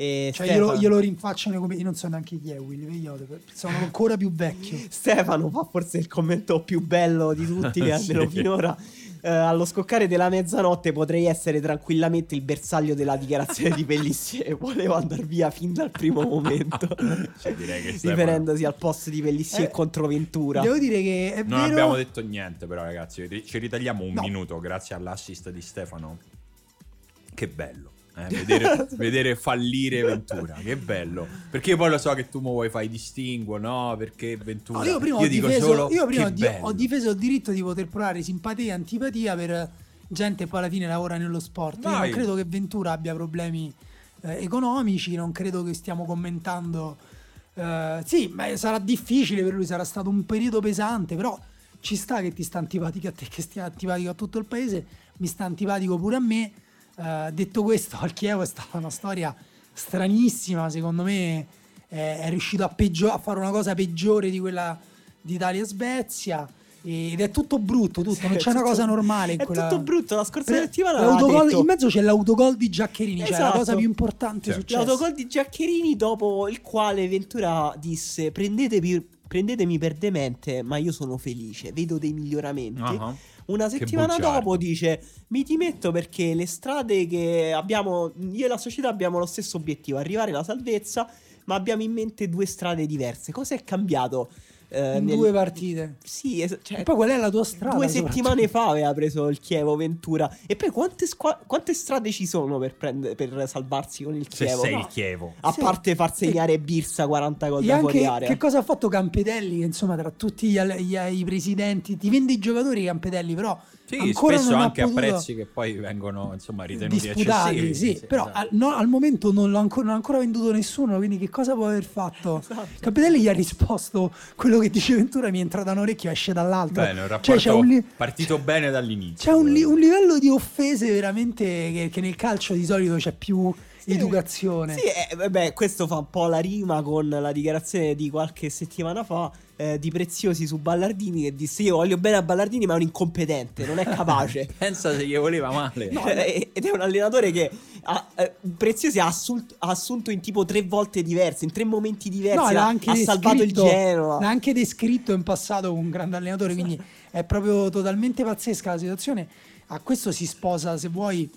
E cioè Stefano... glielo, glielo, rinfacciano come io non so neanche chi è Willy Vegliote sono ancora più vecchio. *laughs* Stefano fa forse il commento più bello di tutti *laughs* che almeno sì. finora. Eh, allo scoccare della mezzanotte potrei essere tranquillamente il bersaglio della dichiarazione di Pellissier. *laughs* Volevo andare via fin dal primo momento. Cioè, direi che riferendosi al post di Pellissier eh, contro Ventura devo dire che è non vero... abbiamo detto niente però ragazzi. Ci ritagliamo un no. minuto grazie all'assist di Stefano. Che bello eh, vedere, *laughs* vedere, fallire Ventura, che bello. Perché poi lo so che tu mi vuoi fare distinguo, no? Perché Ventura. No, io prima, io ho, difeso, solo, io prima ho, di, ho, difeso il diritto di poter provare simpatia e antipatia per gente che poi alla fine lavora nello sport. Io non credo che Ventura abbia problemi eh, economici, non credo che stiamo commentando. Eh, sì, ma sarà difficile per lui, sarà stato un periodo pesante, però ci sta che ti sta antipatico a te, che stia antipatico a tutto il paese, mi sta antipatico pure a me Uh, detto questo, *laughs* al Chievo è stata una storia stranissima, secondo me è, è riuscito a, peggio- a, fare una cosa peggiore di quella di Italia-Svezia. Ed è tutto brutto, tutto, sì, non c'è tutto, una cosa normale. In è quella... tutto brutto. La scorsa settimana detto... in mezzo c'è l'autogol di Giaccherini, esatto. cioè la cosa più importante successa. L'autogol di Giaccherini, dopo il quale Ventura disse: Prendetemi, prendetemi per demente, ma io sono felice, vedo dei miglioramenti. Uh-huh. Una settimana dopo dice: Mi dimetto perché le strade che abbiamo, io e la società abbiamo lo stesso obiettivo, arrivare alla salvezza, ma abbiamo in mente due strade diverse. Cosa è cambiato? Eh, in nel... due partite. Sì, es- cioè, e poi qual è la tua strada? Due settimane fa aveva preso il Chievo Ventura. E poi quante, squa- quante strade ci sono per, prendere, per salvarsi con il Chievo? Se sei no. il Chievo. A sì. parte far segnare sì. Birsa 40 gol da fuori area. Che cosa ha fatto Campedelli? Che insomma, tra tutti gli, gli, i presidenti, ti vende i giocatori Campedelli, però sì, Ancora spesso anche a prezzi che poi vengono insomma ritenuti eccessivi. Sì, sì però esatto. al, no, al, momento non l'ha ancora, non ancora, venduto nessuno, quindi che cosa può aver fatto? Esatto. Capitelli gli ha risposto quello che dice Ventura mi è entrata da un orecchio esce dall'altro. Bene, un cioè, rapporto cioè, un li- partito bene dall'inizio. C'è un, li- un, livello di offese veramente che, che nel calcio di solito c'è più sì, educazione. Sì, eh, vabbè, questo fa un po' la rima con la dichiarazione di qualche settimana fa eh, di Preziosi su Ballardini che disse io voglio bene a Ballardini ma è un incompetente, non è capace. *laughs* Pensa se gli voleva male. No, ed è un allenatore che ha, eh, Preziosi ha, assunto, ha assunto in tipo tre volte diverse, in tre momenti diversi, no, ha, ha salvato il Genoa. L'ha anche descritto in passato un grande allenatore, quindi è proprio totalmente pazzesca la situazione. A questo si sposa, se vuoi,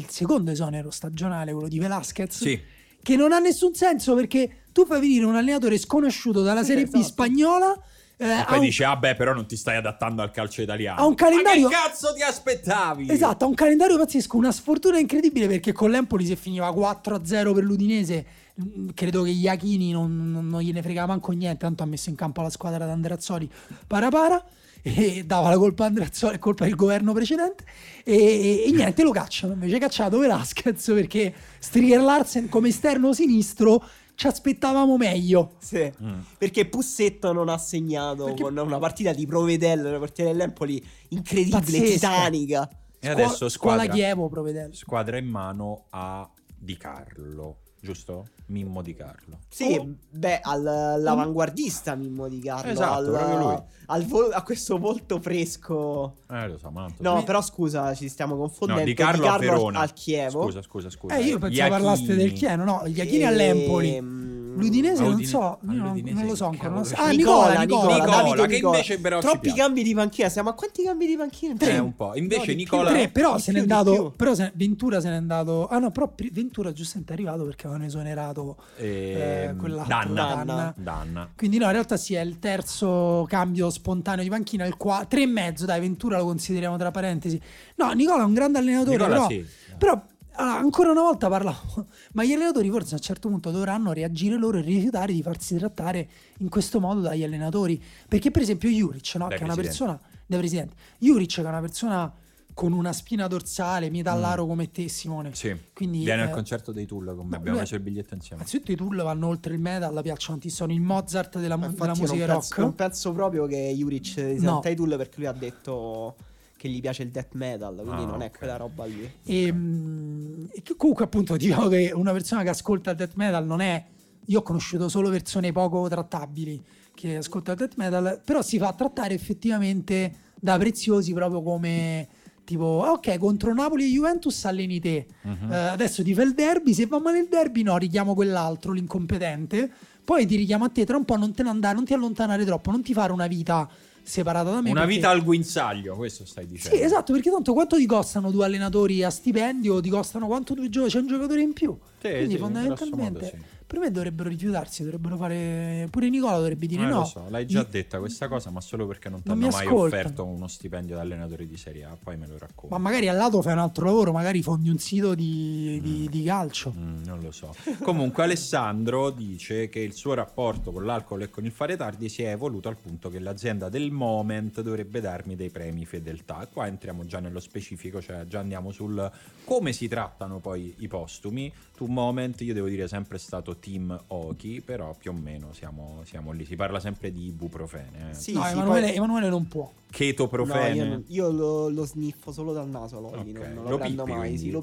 il secondo esonero stagionale, quello di Velasquez. Sì. Che non ha nessun senso perché tu fai venire un allenatore sconosciuto dalla Serie esatto. B spagnola. Eh, e poi un... dice, ah beh, però non ti stai adattando al calcio italiano. Ha un calendario... Ma che cazzo ti aspettavi? Esatto, ha un calendario pazzesco, una sfortuna incredibile perché con l'Empoli se finiva 4-0 per l'Udinese, mm, credo che Iachini non, non, gliene fregava manco niente, tanto ha messo in campo la squadra da Anderazzoli para para e dava la colpa a Andreazzoli, colpa del governo precedente e, e, niente lo cacciano. Invece cacciato Velasquez perché Striger Larsen come esterno sinistro ci aspettavamo meglio. Sì, mm. perché Pussetto non ha segnato perché... con una partita di Provedel una partita dell'Empoli incredibile, Pazzesca. titanica. E adesso squadra, scuola Chievo squadra in mano a Di Carlo giusto? Mimmo di Carlo. Sì, oh. beh, all'avanguardista Mimmo di Carlo. Esatto, al, lui. Al vo- a questo volto fresco. Eh, lo so, ma non No, però scusa, ci stiamo confondendo. No, di Carlo, di Carlo al, al Chievo. Scusa, scusa, scusa. Eh, io pensavo parlaste del Chievo, no, gli Iachini e... all'Empoli. L'Udinese non so, non, non, lo so ancora. Non so. Ah, Nicola, Nicola, Nicola, Nicola che invece però Troppi cambi di panchina, siamo a quanti cambi di panchina? Tre, un po'. Invece no, Nicola tre, però se n'è andato, però se, Ventura se n'è andato. Ah no, però Ventura giustamente è arrivato perché avevano esonerato eh, ehm, quell'altro Danna. Danna. Danna. Quindi no, in realtà sì, è il terzo cambio spontaneo di panchina, il qua, tre e mezzo, dai, Ventura lo consideriamo tra parentesi. No, Nicola è un grande allenatore, Nicola, però, sì. però allora, ancora una volta parlavo, *laughs* ma gli allenatori forse a un certo punto dovranno reagire loro e rifiutare di farsi trattare in questo modo dagli allenatori. Perché, per esempio, Juric, no? che è una persona, da presidente, Juric, che è una persona con una spina dorsale, metallaro mm. come te, Simone. Sì. Quindi, Viene eh, al concerto dei Tool con me, abbiamo preso il biglietto insieme. Innanzitutto i Tool vanno oltre il metal, piacciono tantissimo, sono il Mozart della, della musica non rock. Penso, non penso proprio che Juric si no. i Tool perché lui ha detto che gli piace il death metal, quindi ah, non è quella roba lì. E, ehm, e comunque appunto diciamo che una persona che ascolta il death metal non è... Io ho conosciuto solo persone poco trattabili che ascoltano il death metal, però si fa trattare effettivamente da preziosi proprio come tipo ok contro Napoli e Juventus alleni te uh-huh. uh, adesso ti fa il derby se va male il derby no richiamo quell'altro l'incompetente poi ti richiamo a te tra un po' non te ne andare non ti allontanare troppo non ti fare una vita separata da me. Una perché... vita al guinzaglio, questo stai dicendo. Sì, esatto, perché tanto quanto ti costano due allenatori a stipendio? Ti costano quanto due giocatori? C'è un giocatore in più. Sì, Quindi sì, fondamentalmente... Per me dovrebbero rifiutarsi, dovrebbero fare. Pure Nicola dovrebbe dire eh, no. Lo so, l'hai già detta questa cosa, ma solo perché non ti hanno mai offerto uno stipendio da allenatore di Serie A. Poi me lo racconto. Ma magari al lato fai un altro lavoro, magari fondi un sito di, mm. di, di calcio. Mm, non lo so. Comunque, Alessandro dice che il suo rapporto con l'alcol e con il fare tardi si è evoluto al punto che l'azienda del moment dovrebbe darmi dei premi fedeltà. Qua entriamo già nello specifico, cioè già andiamo sul come si trattano poi i postumi. Tu, moment, io devo dire, sempre stato team Oki però più o meno siamo, siamo lì. Si parla sempre di ibuprofene. Eh. Sì, no, sì, Emanuele, poi... Emanuele, non può. Chetoprofene. No, io, io lo, lo, sniffo solo dal naso, okay. non, non lo, lo prendo pippi, mai. Sì, lo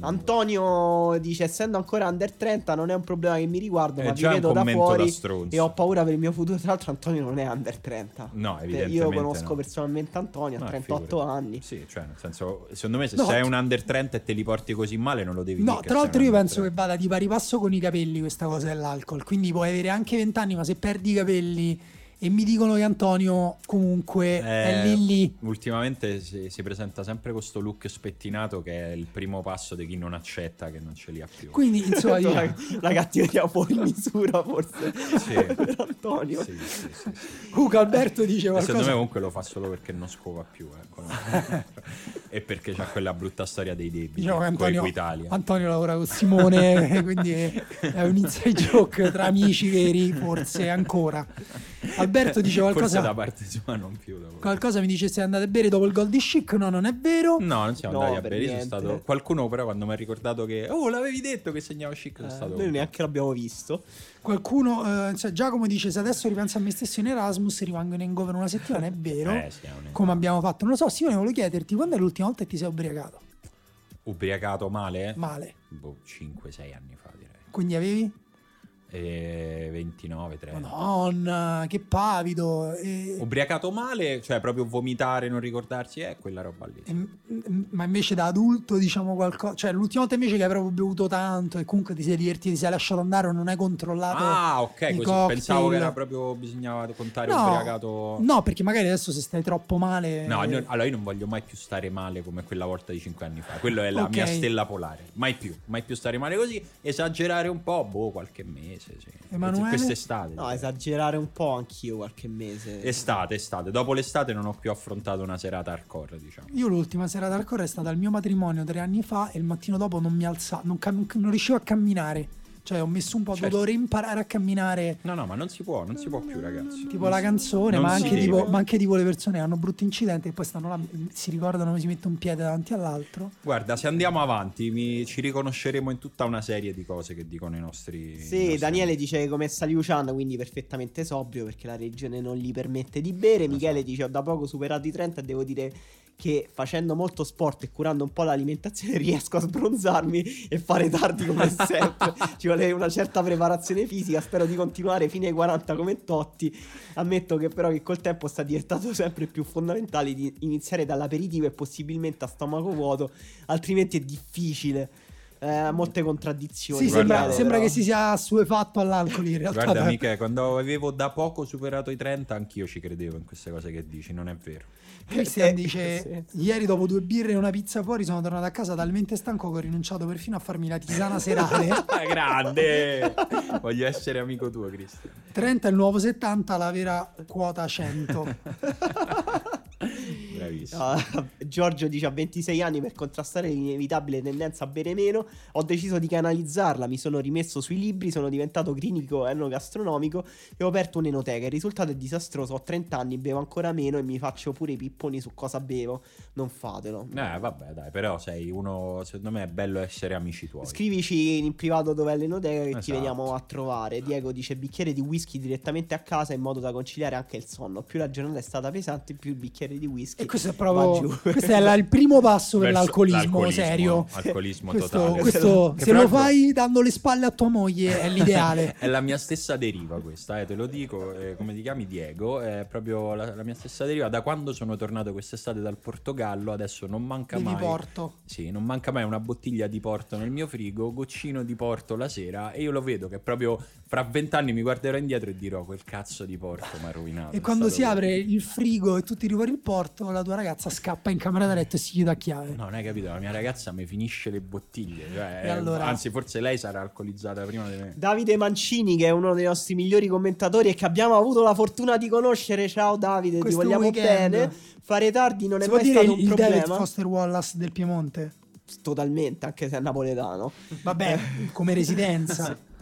Antonio dice, essendo ancora under 30 non è un problema che mi riguarda, ma vi vedo da fuori da e ho paura per il mio futuro. Tra l'altro Antonio non è under 30. No, evidentemente Io conosco no. personalmente Antonio, ha 38 figurati. anni. Sì, cioè nel senso, secondo me se no, sei un under 30 e te li porti così male non lo devi no, dire. No, tra l'altro io penso 30. che vada di pari passo con i capelli questa cosa dell'alcol, quindi puoi avere anche 20 anni, ma se perdi i capelli e mi dicono che Antonio comunque eh, è lì lì. Ultimamente si, si, presenta sempre questo look spettinato che è il primo passo di chi non accetta che non ce li ha più. Quindi insomma *laughs* io... la, la cattiveria fuori misura forse sì. *laughs* per Antonio. Sì, sì, sì, Comunque Alberto dice qualcosa. secondo me comunque lo fa solo perché non scova più. Ecco, no? *laughs* e perché c'ha quella brutta storia dei debiti diciamo che Antonio, Antonio lavora con Simone, quindi è un inside joke tra amici veri, forse ancora. Alberto dice qualcosa. Forse da parte sua non più. Qualcosa mi dice se andate a bere dopo il gol di Chic. No, non è vero. No, non siamo no, andati a bere. Sono stato... Qualcuno, però, quando mi ha ricordato che. Oh, l'avevi detto che segnava Chic. Eh, stato... Noi neanche l'abbiamo visto. Qualcuno, eh, cioè Giacomo dice: Se adesso ripenso a me stesso in Erasmus, rimango in hangover una settimana. È vero. eh, sì, come abbiamo fatto. Non lo so, Simone, volevo chiederti quando è l'ultima volta che ti sei ubriacato? Ubriacato male? Male. Boh, 5-6 anni fa, direi. Quindi avevi? E 29, 30. Madonna, che pavido. E... Ubriacato male, cioè proprio vomitare, non ricordarsi, è eh, quella roba lì. E, ma invece da adulto, diciamo qualcosa. Cioè, l'ultima volta invece che hai proprio bevuto tanto e comunque ti sei divertito, ti sei lasciato andare o non hai controllato. Ah, ok, così pensavo che era proprio bisognava contare no, ubriacato. No, perché magari adesso se stai troppo male. No, io, allora io non voglio mai più stare male come quella volta di 5 anni fa. Quello è la okay. mia stella polare. Mai più, mai più stare male così. Esagerare un po', boh, qualche mese mese, sì. Emanuele? Quest'estate. No, esagerare un po' anch'io qualche mese. Estate, estate. Dopo l'estate non ho più affrontato una serata hardcore, diciamo. Io l'ultima serata hardcore è stata al mio matrimonio tre anni fa e il mattino dopo non mi alzavo, non, cam- non riuscivo a camminare. Cioè, ho messo un po', certo. dovevo imparare a camminare. No, no, ma non si può, non si può più, ragazzi. Tipo la canzone, ma anche, tipo, ma anche, tipo, le persone hanno brutti incidenti e poi stanno là, si ricordano come si mette un piede davanti all'altro. Guarda, se andiamo avanti, mi, ci riconosceremo in tutta una serie di cose che dicono i nostri. Sì, i nostri Daniele amici. dice come sta Liucian, quindi perfettamente sobrio perché la regione non gli permette di bere. Michele dice: Ho da poco superato i 30 e devo dire che facendo molto sport e curando un po' l'alimentazione *laughs* riesco a sbronzarmi e fare tardi come sempre. *laughs* Ci vuole una certa preparazione fisica. Spero di continuare fino ai 40 come Totti. Ammetto che però che col tempo sta diventando sempre più fondamentale di iniziare dall'aperitivo e possibilmente a stomaco vuoto, altrimenti è difficile. Eh, molte contraddizioni. Sì, sembra, sembra che si sia assuefatto all'alcol in realtà. Guarda, amiche, quando avevo da poco superato i 30, anch'io ci credevo in queste cose che dici, non è vero. Cristian eh, dice: sì. Ieri dopo due birre e una pizza fuori sono tornato a casa talmente stanco che ho rinunciato perfino a farmi la tisana serale. *laughs* Grande! Voglio essere amico tuo, Cristian. 30 è il nuovo 70, la vera quota 100. *laughs* Bravissimo. Uh, *laughs* Giorgio dice a 26 anni per contrastare l'inevitabile tendenza a bere meno ho deciso di canalizzarla, mi sono rimesso sui libri, sono diventato clinico enogastronomico e ho aperto un'enoteca. Il risultato è disastroso, ho 30 anni, bevo ancora meno e mi faccio pure i pipponi su cosa bevo. Non fatelo. Eh vabbè dai, però sei uno, secondo me è bello essere amici tuoi. Scrivici in privato dove è l'enoteca che esatto. ti veniamo a trovare. Diego dice bicchiere di whisky direttamente a casa in modo da conciliare anche il sonno. Più la giornata è stata pesante, più il bicchiere di whisky. Questo è proprio questo è la, il primo passo per l'alcolismo, l'alcolismo serio. Alcolismo questo, totale. Questo, se lo fai dando le spalle a tua moglie è l'ideale. *laughs* è la mia stessa deriva questa, eh, te lo dico, eh, come ti chiami Diego, è proprio la, la, mia stessa deriva. Da quando sono tornato quest'estate dal Portogallo, adesso non manca Bevi mai... Porto. Sì, non manca mai una bottiglia di Porto nel mio frigo, goccino di Porto la sera e io lo vedo che proprio fra vent'anni mi guarderò indietro e dirò quel cazzo di Porto mi ha rovinato. E quando si apre il frigo e tu tiri fuori il Porto, la tua ragazza scappa in camera da letto e si chiude a chiave. No, non hai capito, la mia ragazza mi finisce le bottiglie. Cioè, allora... Anzi, forse lei sarà alcolizzata prima di me. Davide Mancini, che è uno dei nostri migliori commentatori e che abbiamo avuto la fortuna di conoscere. Ciao Davide, Questo ti vogliamo weekend. bene. Fare tardi non si è mai stato un il problema. David Foster Wallace del Piemonte? Totalmente, anche se è napoletano. Vabbè, come residenza. *laughs* sì.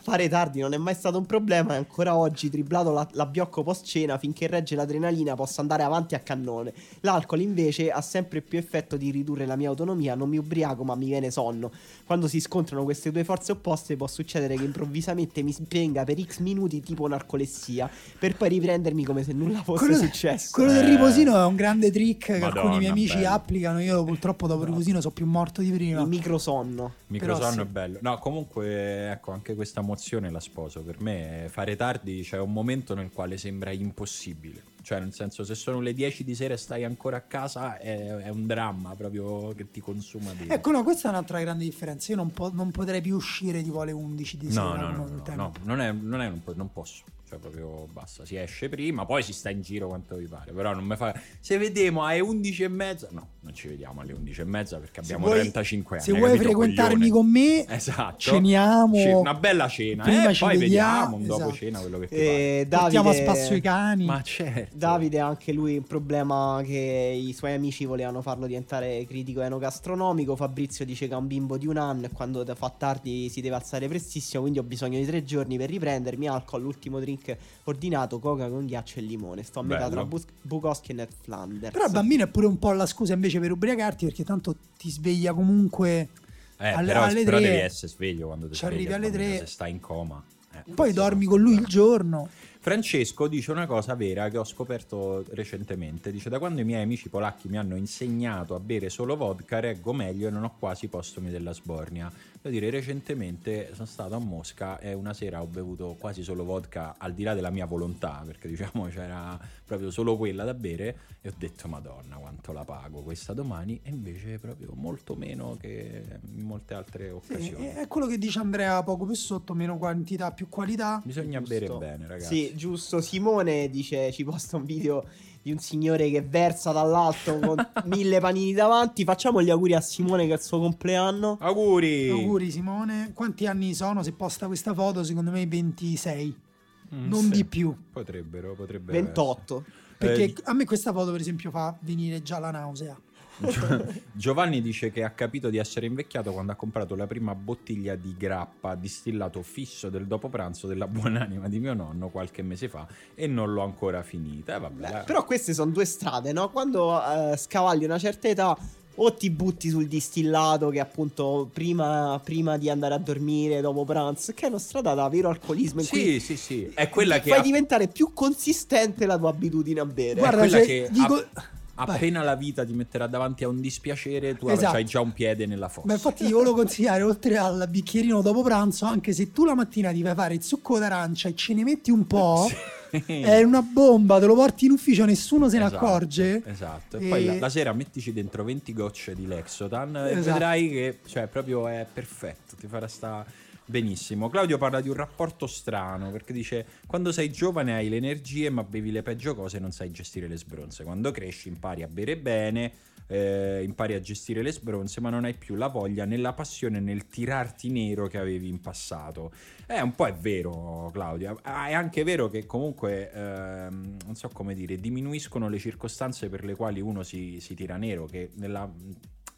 Fare tardi non è mai stato un problema e ancora oggi, triplato la, la biocco post cena finché regge l'adrenalina, posso andare avanti a cannone. L'alcol invece ha sempre più effetto di ridurre la mia autonomia, non mi ubriaco ma mi viene sonno. Quando si scontrano queste due forze opposte può succedere che improvvisamente mi spenga per x minuti tipo narcolessia, per poi riprendermi come se nulla fosse quello, successo. Quello del riposino è un grande trick che Madonna, alcuni miei amici bello. applicano, io purtroppo dopo il riposino sono più morto di prima. Il microsonno. Microsonno sì. è bello. No, comunque ecco, anche questa mozione la sposo. Per me fare tardi c'è un momento nel quale sembra impossibile. Cioè, nel senso, se sono le 10 di sera e stai ancora a casa, è, è un dramma proprio che ti consuma dentro. Ecco, no, questa è un'altra grande differenza. Io non, po- non potrei più uscire tipo alle 11 di sera. No, no, no, no, no, non, è, non, è, non posso. Cioè, proprio basta. Si esce prima, poi si sta in giro quanto vi pare. Però non mi fa. Se vediamo alle 11 e mezza. No, non ci vediamo alle 11 e mezza perché abbiamo vuoi, 35 anni. Se vuoi capito, frequentarmi coglione? con me, Esatto. ceniamo. Ce- una bella cena. Prima eh, poi vediamo, vediamo un dopo esatto. cena quello che ti E Portiamo a Davide, spasso i cani. pare. Ma certo. Davide ha anche lui un problema che i suoi amici volevano farlo diventare critico enogastronomico. Fabrizio dice che ha un bimbo di un anno e quando fa tardi si deve alzare prestissimo, quindi ho bisogno di tre giorni per riprendermi. Alcol, l'ultimo drink ordinato, coca con ghiaccio e limone. Sto a metà Bello. tra Bus- Bukowski e Ned Flanders. Però il bambino è pure un po' la scusa invece per ubriacarti perché tanto ti sveglia comunque Eh, alle, però, alle però 3. devi essere sveglio quando ti Ci svegli arrivi alle tre. Se stai in coma. Eh, Poi dormi con lui il giorno. Francesco dice una cosa vera che ho scoperto recentemente. Dice: Da quando i miei amici polacchi mi hanno insegnato a bere solo vodka, reggo meglio e non ho quasi postomi della sbornia. Devo dire, recentemente sono stato a Mosca e una sera ho bevuto quasi solo vodka al di là della mia volontà, perché diciamo c'era proprio solo quella da bere. E ho detto: Madonna, quanto la pago questa domani. E invece proprio molto meno che in molte altre Sì, occasioni. è quello che dice Andrea poco più sotto, meno quantità, più qualità. Bisogna Giusto. bere bene, ragazzi. Sì, giusto. Simone dice: Ci posta un video di un signore che versa dall'alto con *laughs* mille panini davanti. Facciamo gli auguri a Simone che è il suo compleanno. Auguri! Auguri Simone. Quanti anni sono se posta questa foto? Secondo me 26, Mm, non sì. di più. Potrebbero, potrebbero 28. Perché Eh, a me questa foto per esempio fa venire già la nausea. Gio- *laughs* Giovanni dice che ha capito di essere invecchiato quando ha comprato la prima bottiglia di grappa distillato fisso del dopo pranzo della buonanima di mio nonno qualche mese fa e non l'ho ancora finita. Eh, vabbè, Beh, però queste sono due strade, no? Quando eh, scavalli una certa età o ti butti sul distillato che appunto prima, prima di andare a dormire dopo pranzo, che è una strada da vero alcolismo in cui sì, sì, sì, è quella che fai ha- diventare più consistente la tua abitudine a bere. Guarda, quella cioè, che dico- ha- Vai. appena la vita ti metterà davanti a un dispiacere, tu Esatto. hai già un piede nella fossa. Ma infatti ti volevo consigliare, oltre al bicchierino dopo pranzo, anche se tu la mattina ti fai fare il succo d'arancia e ce ne metti un po', *laughs* è una bomba, te lo porti in ufficio, nessuno se ne Esatto, accorge. Esatto. E, E- poi la, la sera mettici dentro 20 gocce di Lexotan e Esatto. vedrai che cioè, proprio è perfetto, ti farà sta benissimo. Claudio parla di un rapporto strano perché dice quando sei giovane hai le energie ma bevi le peggio cose e non sai gestire le sbronze. Quando cresci impari a bere bene. eh, impari a gestire le sbronze, ma non hai più la voglia né la passione nel tirarti nero che avevi in passato. Eh, un po' è vero, Claudia. Ah, È anche vero che comunque, ehm, non so come dire, diminuiscono le circostanze per le quali uno si, si tira nero, che nella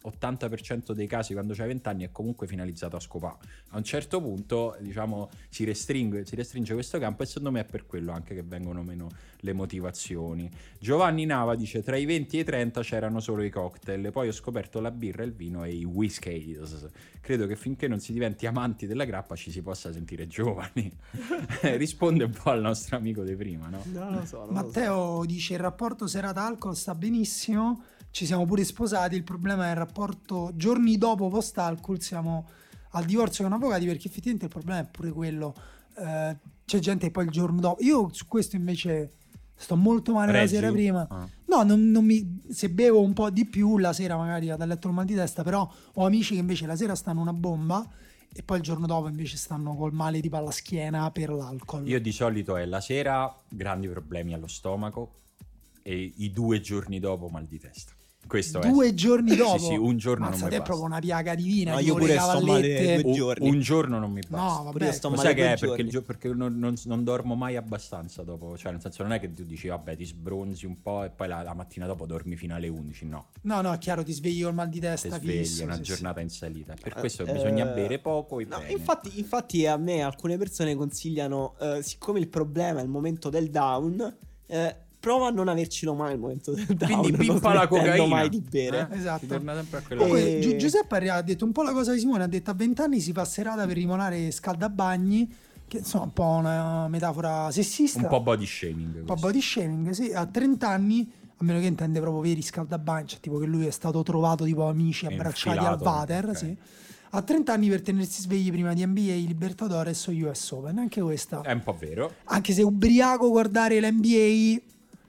80% dei casi quando c'hai 20 anni è comunque finalizzato a scopare. A un certo punto, diciamo, si restringe, si restringe questo campo e secondo me è per quello anche che vengono meno le motivazioni. Giovanni Nava dice tra i 20 e i 30 c'erano solo i cocktail, poi ho scoperto la birra, il vino e i whisky. Credo che finché non si diventi amanti della grappa ci si possa sentire giovani. *laughs* Risponde un po' al nostro amico di prima, no? Non lo so. non lo so. Matteo dice il rapporto serata-alcol sta benissimo, ci siamo pure sposati, il problema è il rapporto giorni dopo post-alcol, siamo al divorzio con avvocati perché effettivamente il problema è pure quello, Eh, c'è gente che poi il giorno dopo, io su questo invece sto molto male Reggi? la sera prima, Ah. no, non, non mi, se bevo un po' di più la sera magari vado a letto il mal di testa, però ho amici che invece la sera stanno una bomba e poi il giorno dopo invece stanno col male tipo alla schiena per l'alcol. Io di solito è la sera grandi problemi allo stomaco e i due giorni dopo mal di testa. Questo Due è. giorni dopo. Sì, sì, un giorno Mazza, non mi è proprio basta. una piaga divina. No, io pure sto male due Un, giorni. un giorno non mi basta. No, Pure vabbè. sto Lo male sai che è? Perché, gio- perché non, non- non dormo mai abbastanza dopo, cioè nel senso non è che tu dici vabbè ti sbronzi un po' e poi la, la mattina dopo dormi fino alle 11, no, No, no, è chiaro, ti svegli col mal di ti testa. svegli, fisso, è una sì, sì. giornata in salita. Per Eh, questo eh, bisogna bere poco e No, bene. infatti, infatti a me alcune persone consigliano, eh, siccome il problema è il momento del down, eh, prova a non avercelo mai il momento del down. Quindi pippa la cocaina. mai di bere. Eh? Esatto. Torna sempre a quella Comunque, E- Gi- Giuseppe ha detto un po' la cosa di Simone, ha detto a 20 anni si fa serata per rimonare scaldabagni, che insomma è un po' una metafora sessista. un po' body shaming. un po' body shaming, sì. A 30 anni, a meno che intende proprio veri scaldabagni, cioè tipo che lui è stato trovato tipo amici abbracciati al water, ok. sì. A 30 anni per tenersi svegli prima di NBA, Libertadores o US Open, anche questa. È un po' vero. Anche se ubriaco guardare l'NBA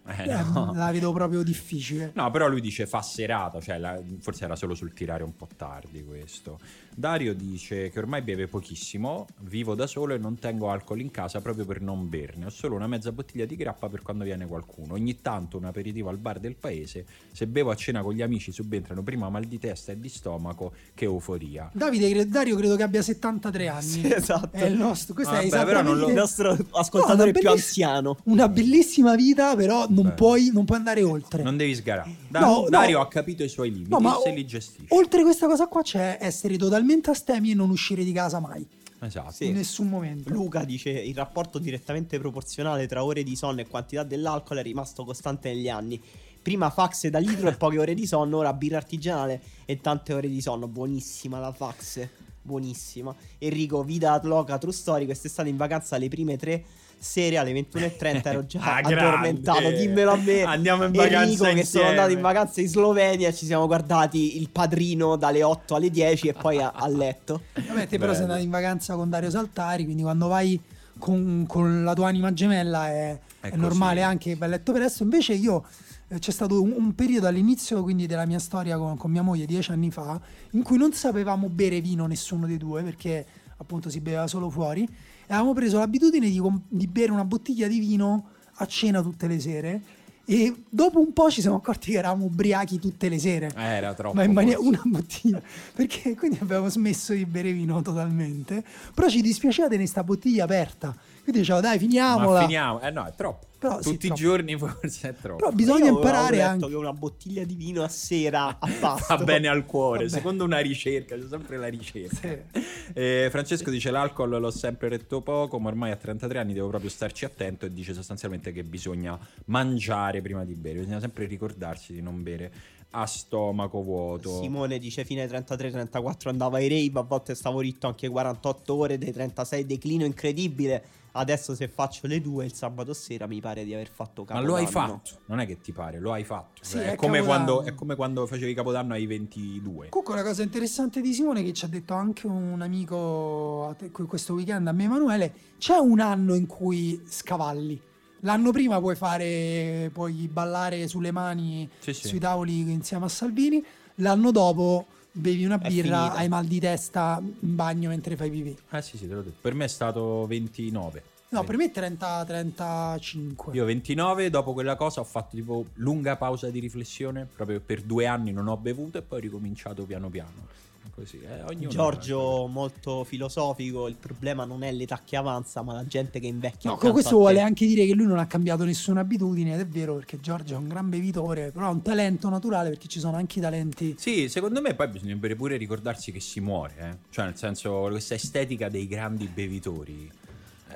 Eh, eh, no. *laughs* La vedo proprio difficile. No, però lui dice fa serata, cioè la, forse era solo sul tirare un po' tardi questo. Dario dice che ormai beve pochissimo, vivo da solo e non tengo alcol in casa proprio per non berne. Ho solo una mezza bottiglia di grappa per quando viene qualcuno. Ogni tanto un aperitivo al bar del paese. Se bevo a cena con gli amici subentrano prima mal di testa e di stomaco che euforia. Davide, Dario credo che abbia 73 anni. Sì, esatto. È il nostro, questo Vabbè, è esattamente lo... il nostro ascoltatore no, più anziano. Una bellissima vita, però non puoi, non puoi, andare oltre. Non devi sgarare. Da- no, Dario ha capito i suoi limiti no, ma se li gestisce. Oltre questa cosa qua c'è essere totalmente astemi e non uscire di casa mai. Esatto. Sì. In nessun momento. Luca dice il rapporto direttamente proporzionale tra ore di sonno e quantità dell'alcol è rimasto costante negli anni. Prima fax da litro e poche ore di sonno, ora birra artigianale e tante ore di sonno. Buonissima la fax, buonissima. Enrico, Vida Loca, True Story, quest'estate in vacanza le prime tre sere alle 21.30 ero già *laughs* ah, addormentato. Grande. Dimmelo a me. Andiamo in vacanza. Enrico, insieme. che sono andato in vacanza in Slovenia. Ci siamo guardati il padrino dalle 8 alle 10 e poi a, a letto. Vabbè, te però sei andato in vacanza con Dario Saltari. Quindi quando vai con, con la tua anima gemella è, è, è normale anche che vai a letto presto. Invece io eh, c'è stato un, un, periodo all'inizio quindi della mia storia con, con, mia moglie dieci anni fa in cui non sapevamo bere vino nessuno dei due perché appunto si beveva solo fuori avevamo preso l'abitudine di, di bere una bottiglia di vino a cena tutte le sere e dopo un po' ci siamo accorti che eravamo ubriachi tutte le sere. Eh, era troppo. Ma in maniera una bottiglia. Perché quindi abbiamo smesso di bere vino totalmente. Però ci dispiaceva tenere questa bottiglia aperta. Quindi dicevo, dai, finiamola. Ma finiamo. Eh no, è troppo. Però, Tutti sì, i giorni *laughs* forse è troppo. Però bisogna Io imparare ho anche. che una bottiglia di vino a sera a *laughs* pasto fa bene al cuore. Vabbè. Secondo una ricerca, c'è sempre la ricerca. Sì. Eh, Francesco dice: L'alcol l'ho sempre detto poco, ma ormai a 33 anni devo proprio starci attento. E dice sostanzialmente che bisogna mangiare prima di bere. Bisogna sempre ricordarsi di non bere a stomaco vuoto. Simone dice fine 33-34 andava ai rave, a volte stavo ritto anche 48 ore, dei 36 declino incredibile Adesso se faccio le due il sabato sera mi pare di aver fatto capodanno. Ma lo hai fatto, non è che ti pare, lo hai fatto. Sì, cioè, è, è, come quando, è, come quando, facevi capodanno ai 22. Comunque una cosa interessante di Simone che ci ha detto anche un amico questo weekend a me Emanuele, c'è un anno in cui scavalli. L'anno prima puoi fare, puoi ballare sulle mani sì, sui tavoli insieme a Salvini, l'anno dopo bevi una birra, hai mal di testa in bagno mentre fai pipì. Eh sì, sì, te l'ho detto. Per me è stato 29. No, 20. per me è 30, 35. Io 29, dopo quella cosa ho fatto tipo lunga pausa di riflessione, proprio per due anni non ho bevuto e poi ho ricominciato piano piano così. Eh, Giorgio molto filosofico, il problema non è l'età che avanza, ma la gente che invecchia. No, questo vuole anche dire che lui non ha cambiato nessuna abitudine, ed è vero, perché Giorgio è un gran bevitore, però ha un talento naturale, perché ci sono anche i talenti. Sì, secondo me poi bisognerebbe pure ricordarsi che si muore, eh? cioè nel senso questa estetica dei grandi bevitori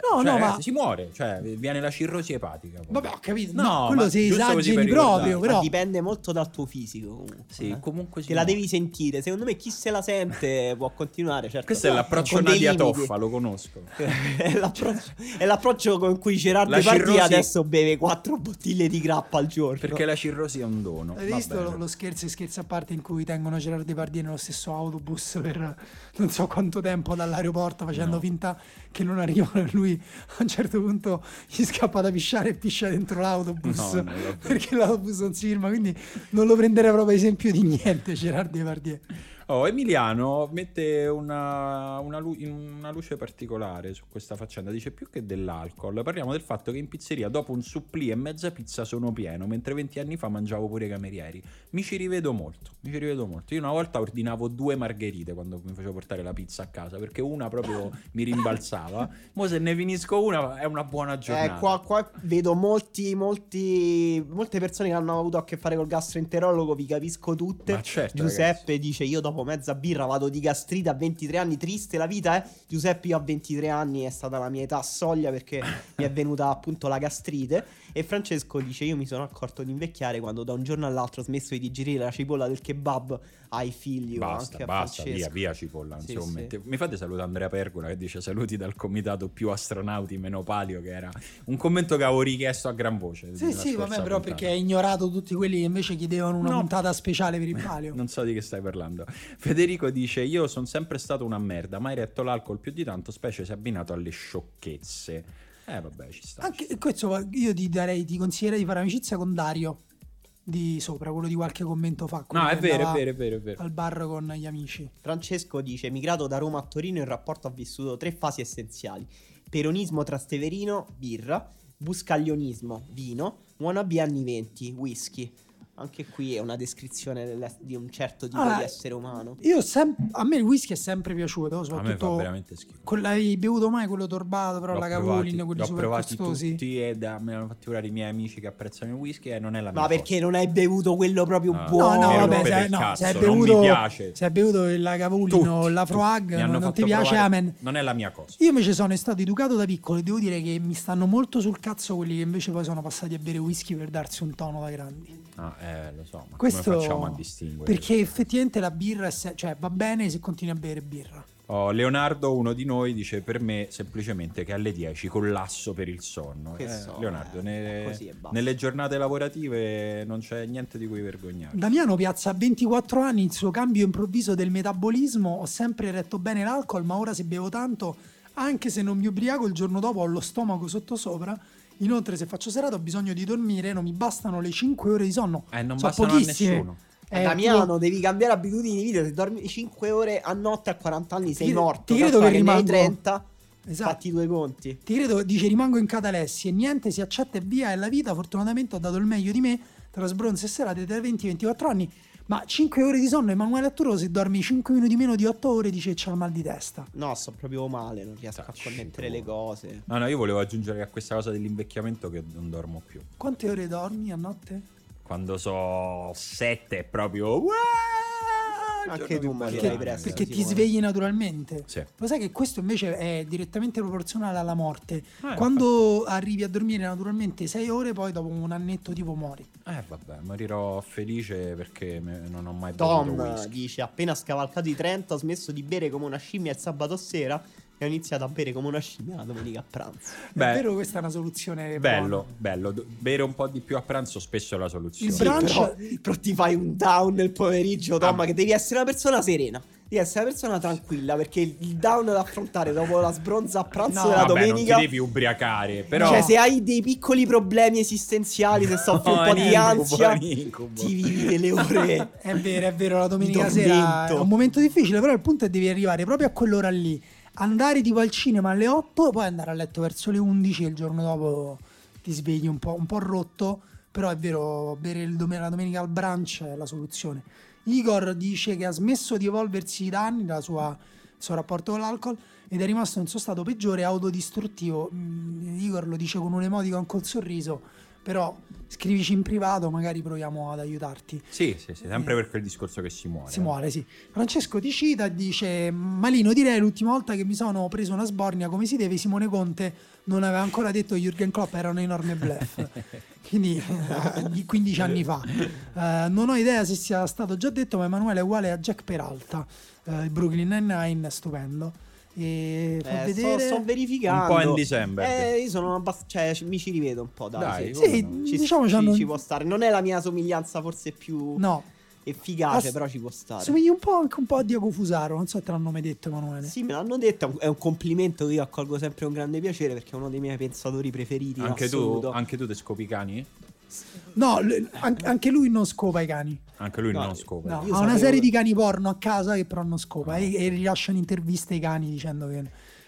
No, cioè, no, ragazzi, ma... si muore, cioè viene la cirrosi epatica. Poi. Vabbè, ho capito. No, no quello si esageri proprio, però... dipende molto dal tuo fisico comunque. Sì, eh? comunque Te la devi sentire. Secondo me chi se la sente *laughs* può continuare, certo. Questo è l'approccio Nadia Toffa, lo conosco. *laughs* è, l'approccio, è, l'approccio, con cui Gerardo la Pardia cirrosi... adesso beve quattro bottiglie di grappa al giorno. Perché la cirrosi è un dono. Hai visto lo, lo, scherzo e scherzo a parte in cui tengono Gerardo Pardia nello stesso autobus per non so quanto tempo dall'aeroporto facendo no. finta che non arrivano e lui a un certo punto gli scappa da pisciare e piscia dentro l'autobus no, perché l'autobus non si firma quindi non lo prenderei proprio esempio di niente Gerardo Depardieu Oh, Emiliano mette una, una, lu- una, luce particolare su questa faccenda. Dice più che dell'alcol, parliamo del fatto che in pizzeria dopo un supplì e mezza pizza sono pieno, mentre 20 anni fa mangiavo pure i camerieri. Mi ci rivedo molto, mi ci rivedo molto. Io una volta ordinavo due margherite quando mi facevo portare la pizza a casa, perché una proprio *laughs* mi rimbalzava. Mo se ne finisco una è una buona eh, giornata. Eh, qua, qua vedo molti, molti, molte persone che hanno avuto a che fare col gastroenterologo, vi capisco tutte. Ma certo, Giuseppe ragazzi. dice io dopo dopo mezza birra vado di gastrite a 23 anni, triste la vita, eh. Giuseppe, io a 23 anni è stata la mia età soglia perché mi è venuta appunto la gastrite. E Francesco dice: Io mi sono accorto di invecchiare quando da un giorno all'altro ho smesso di digerire la cipolla del kebab ai figli. Basta, basta, via, via cipolla. Sì, insomma, sì. mi fate salutare Andrea Pergola che dice saluti dal comitato più astronauti meno palio, che era un commento che avevo richiesto a gran voce. Sì, sì, vabbè, puntata. però perché hai ignorato tutti quelli che invece chiedevano una no. puntata speciale per il palio. *laughs* non so di che stai parlando. Federico dice: Io sono sempre stato una merda, mai retto l'alcol più di tanto, specie se abbinato alle sciocchezze. Eh, vabbè, ci sta. Anche questo io ti darei, ti consiglierei di fare amicizia con Dario di sopra, quello di qualche commento fa. No, è vero, è vero, è vero, è vero. Al bar con gli amici. Francesco dice: Migrato da Roma a Torino, il rapporto ha vissuto tre fasi essenziali: peronismo trasteverino, birra, buscaglionismo, vino, wannabe anni 20, whisky. Anche qui è una descrizione di un certo tipo allora, di essere umano. Io sem- a me il whisky è sempre piaciuto. Soprattutto a me fa veramente schifo. Con l'hai bevuto mai quello torbato, però l'ho la Cavulin, quelli l'ho super provati costosi. tutti e da, me l'hanno fatti provare i miei amici che apprezzano il whisky e non è la mia Ma perché cosa. non hai bevuto quello proprio Ah, buono? No, no, vabbè, se, no, cazzo, se hai non bevuto, mi piace. se hai bevuto la Cavulin Tutti, o la. Froag, non, non ti piace, provare- amen. Non è la mia cosa. Io invece sono stato educato da piccolo e devo dire che mi stanno molto sul cazzo quelli che invece poi sono passati a bere whisky per darsi un tono da grandi. Ah, eh, lo so, ma Questo come facciamo a distinguere? perché effettivamente la birra se- cioè, va bene se continui a bere birra. Oh, Leonardo, uno di noi, dice per me semplicemente che alle 10 collasso per il sonno. Che Eh, so, Leonardo, eh, ne- nelle giornate lavorative non c'è niente di cui vergognare. Damiano piazza a 24 anni il suo cambio improvviso del metabolismo. Ho sempre retto bene l'alcol, ma ora se bevo tanto, anche se non mi ubriaco, il giorno dopo ho lo stomaco sottosopra. Inoltre, se faccio serata ho bisogno di dormire, non mi bastano le 5 ore di sonno. Eh, non Sono bastano a pochissime. nessuno. Eh, Damiano, tipo- devi cambiare abitudini di vita. Se dormi 5 ore a notte a 40 anni sei Ti- morto. ti credo che rimango- 30. Esatto. Fatti due conti. Ti credo, dice rimango in catalessi e niente, si accetta e via. E la vita fortunatamente ha dato il meglio di me tra sbronze e serate tra 20 e 24 anni. Ma 5 ore di sonno, Emanuele Atturo, se dormi 5 minuti meno di 8 ore, dice c'ha il mal di testa. No, sto proprio male. Non riesco a Tacci, connettere le cose. No, no, io volevo aggiungere a questa cosa dell'invecchiamento che non dormo più. Quante ore dormi a notte? Quando so 7 è proprio... Anche tu, Maria, Perché, perché ti svegli naturalmente. Sì. Lo sai che questo invece è direttamente proporzionale alla morte. Eh, Quando arrivi a dormire naturalmente 6 ore, poi dopo un annetto tipo muori. Eh vabbè, morirò felice perché me- non ho mai bevuto Tom whisky. dice: Appena scavalcato i 30, ho smesso di bere come una scimmia il sabato sera e ho iniziato a bere come una scimmia la domenica a pranzo. Beh, è vero, questa è una soluzione Bello, buona. bello. Bere un po' di più a pranzo spesso è la soluzione. Il brunch- però, però ti fai un down nel pomeriggio, Tom, Ah. che devi essere una persona serena. Devi essere una persona tranquilla perché il down da affrontare dopo la sbronza a pranzo No, della Vabbè, domenica. non ti devi ubriacare, però... Cioè, se hai dei piccoli problemi esistenziali, se soffri un po' di ansia, incubo. ti vivi delle ore. *laughs* È vero, è vero, la domenica Di sera è un momento difficile, però il punto è che devi arrivare proprio a quell'ora lì, andare tipo al cinema alle 8, poi andare a letto verso le 11 e il giorno dopo ti svegli un po', un po' rotto, però è vero, bere il dom- la domenica al brunch è la soluzione. Igor dice che ha smesso di evolversi da anni il suo rapporto con l'alcol ed è rimasto in suo stato peggiore autodistruttivo. Mm, Igor lo dice con un emoticon col sorriso, però scrivici in privato, magari proviamo ad aiutarti. Sì, sì, sì, sempre per quel discorso che si muore. Si muore, sì. Francesco ti cita e dice: Malino, direi l'ultima volta che mi sono preso una sbornia come si deve, Simone Conte non aveva ancora detto che Jürgen Klopp era un enorme bluff. *laughs* Quindi eh, di 15 anni fa. Eh, non ho idea se sia stato già detto, ma Emanuele è uguale a Jack Peralta. Eh, il Brooklyn Nine-Nine stupendo. E fa Eh, sto, vedere. sto verificando. Un po' Andy Samberg. Eh, io sono abbast- cioè, ci- mi ci rivedo un po', dai. Dai, sì. Sì, no? Ci, diciamo ci- ci può stare. Non è la mia somiglianza forse più No, efficace, Ass- però ci può stare. somigli un po' anche un po' a Diego Fusaro. Non so se te l'hanno mai detto, Emanuele. Sì, me l'hanno detto, è un- complimento che io accolgo sempre con grande piacere perché è uno dei miei pensatori preferiti. in Anche tu, assoluto. anche tu te scopi cani? No, l- an- anche lui non scopa i cani. Anche lui No, non scopa. No, ha una sapevo- serie di cani porno a casa che però non scopa e, e rilasciano interviste ai cani dicendo che,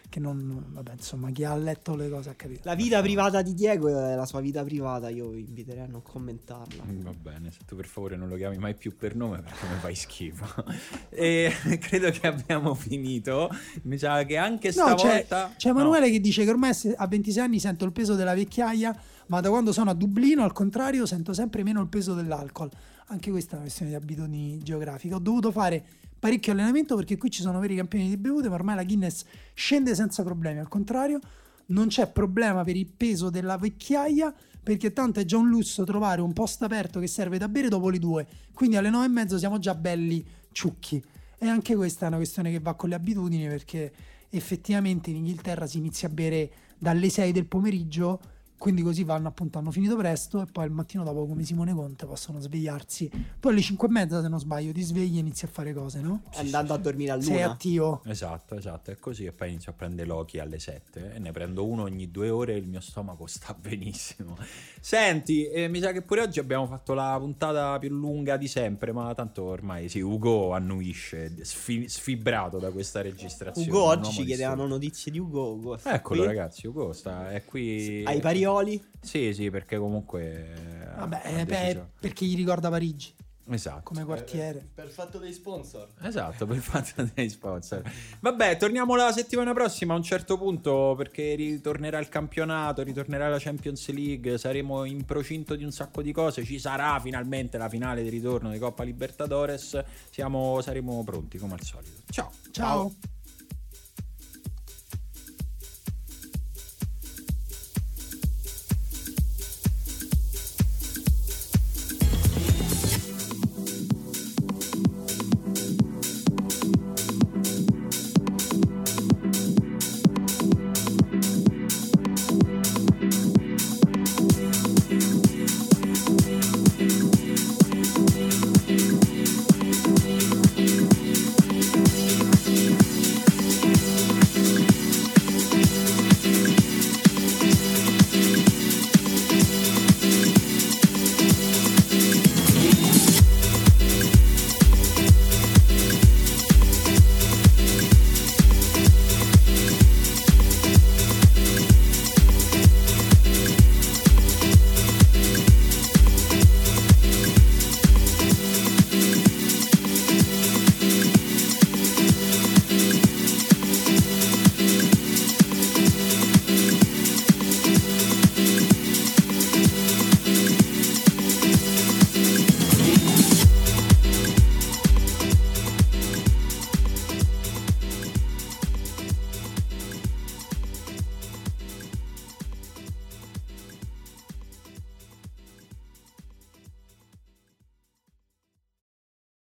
che non... Vabbè, insomma, chi ha letto le cose ha capito. La vita privata di Diego è la sua vita privata, io vi inviterei a non commentarla. Mm, Va bene, se tu per favore non lo chiami mai più per nome perché mi fai schifo. *laughs* e *laughs* credo che abbiamo finito. Mi sa che anche No, c'è, stavolta... c'è Emanuele che dice che ormai a 26 anni sento il peso della vecchiaia, ma da quando sono a Dublino, al contrario, sento sempre meno il peso dell'alcol. Anche questa è una questione di abitudini geografiche. Ho dovuto fare parecchio allenamento perché qui ci sono veri campioni di bevute, ma ormai la Guinness scende senza problemi. Al contrario, non c'è problema per il peso della vecchiaia perché tanto è già un lusso trovare un posto aperto che serve da bere dopo le due. Quindi alle nove e mezzo siamo già belli ciucchi. E anche questa è una questione che va con le abitudini perché effettivamente in Inghilterra si inizia a bere dalle 6 del pomeriggio quindi così vanno appunto hanno finito presto e poi il mattino dopo come Simone Conte possono svegliarsi. Poi alle 5 e mezza se non sbaglio ti svegli e inizi a fare cose no? andando a dormire a luna. sei attivo. Esatto esatto è così e poi inizio a prendere Loki alle 7 e ne prendo uno ogni due ore e il mio stomaco sta *laughs* benissimo. Senti eh, mi sa che pure oggi abbiamo fatto la puntata più lunga di sempre ma tanto ormai sì Ugo annuisce sfi- sfibrato da questa registrazione Ugo oggi ci chiedevano notizie di Ugo, Ugo. Eccolo qui. ragazzi Ugo sta, è qui ai pari Pioli? Sì, sì, perché comunque... Vabbè, eh, beh, perché gli ricorda Parigi. Esatto. Come quartiere. Per, per il fatto dei sponsor. Esatto, per il fatto *laughs* dei sponsor. Vabbè, torniamo la settimana prossima a un certo punto perché ritornerà il campionato, ritornerà la Champions League, saremo in procinto di un sacco di cose, ci sarà finalmente la finale di ritorno di Coppa Libertadores, Siamo, saremo pronti come al solito. Ciao. Ciao. Ciao.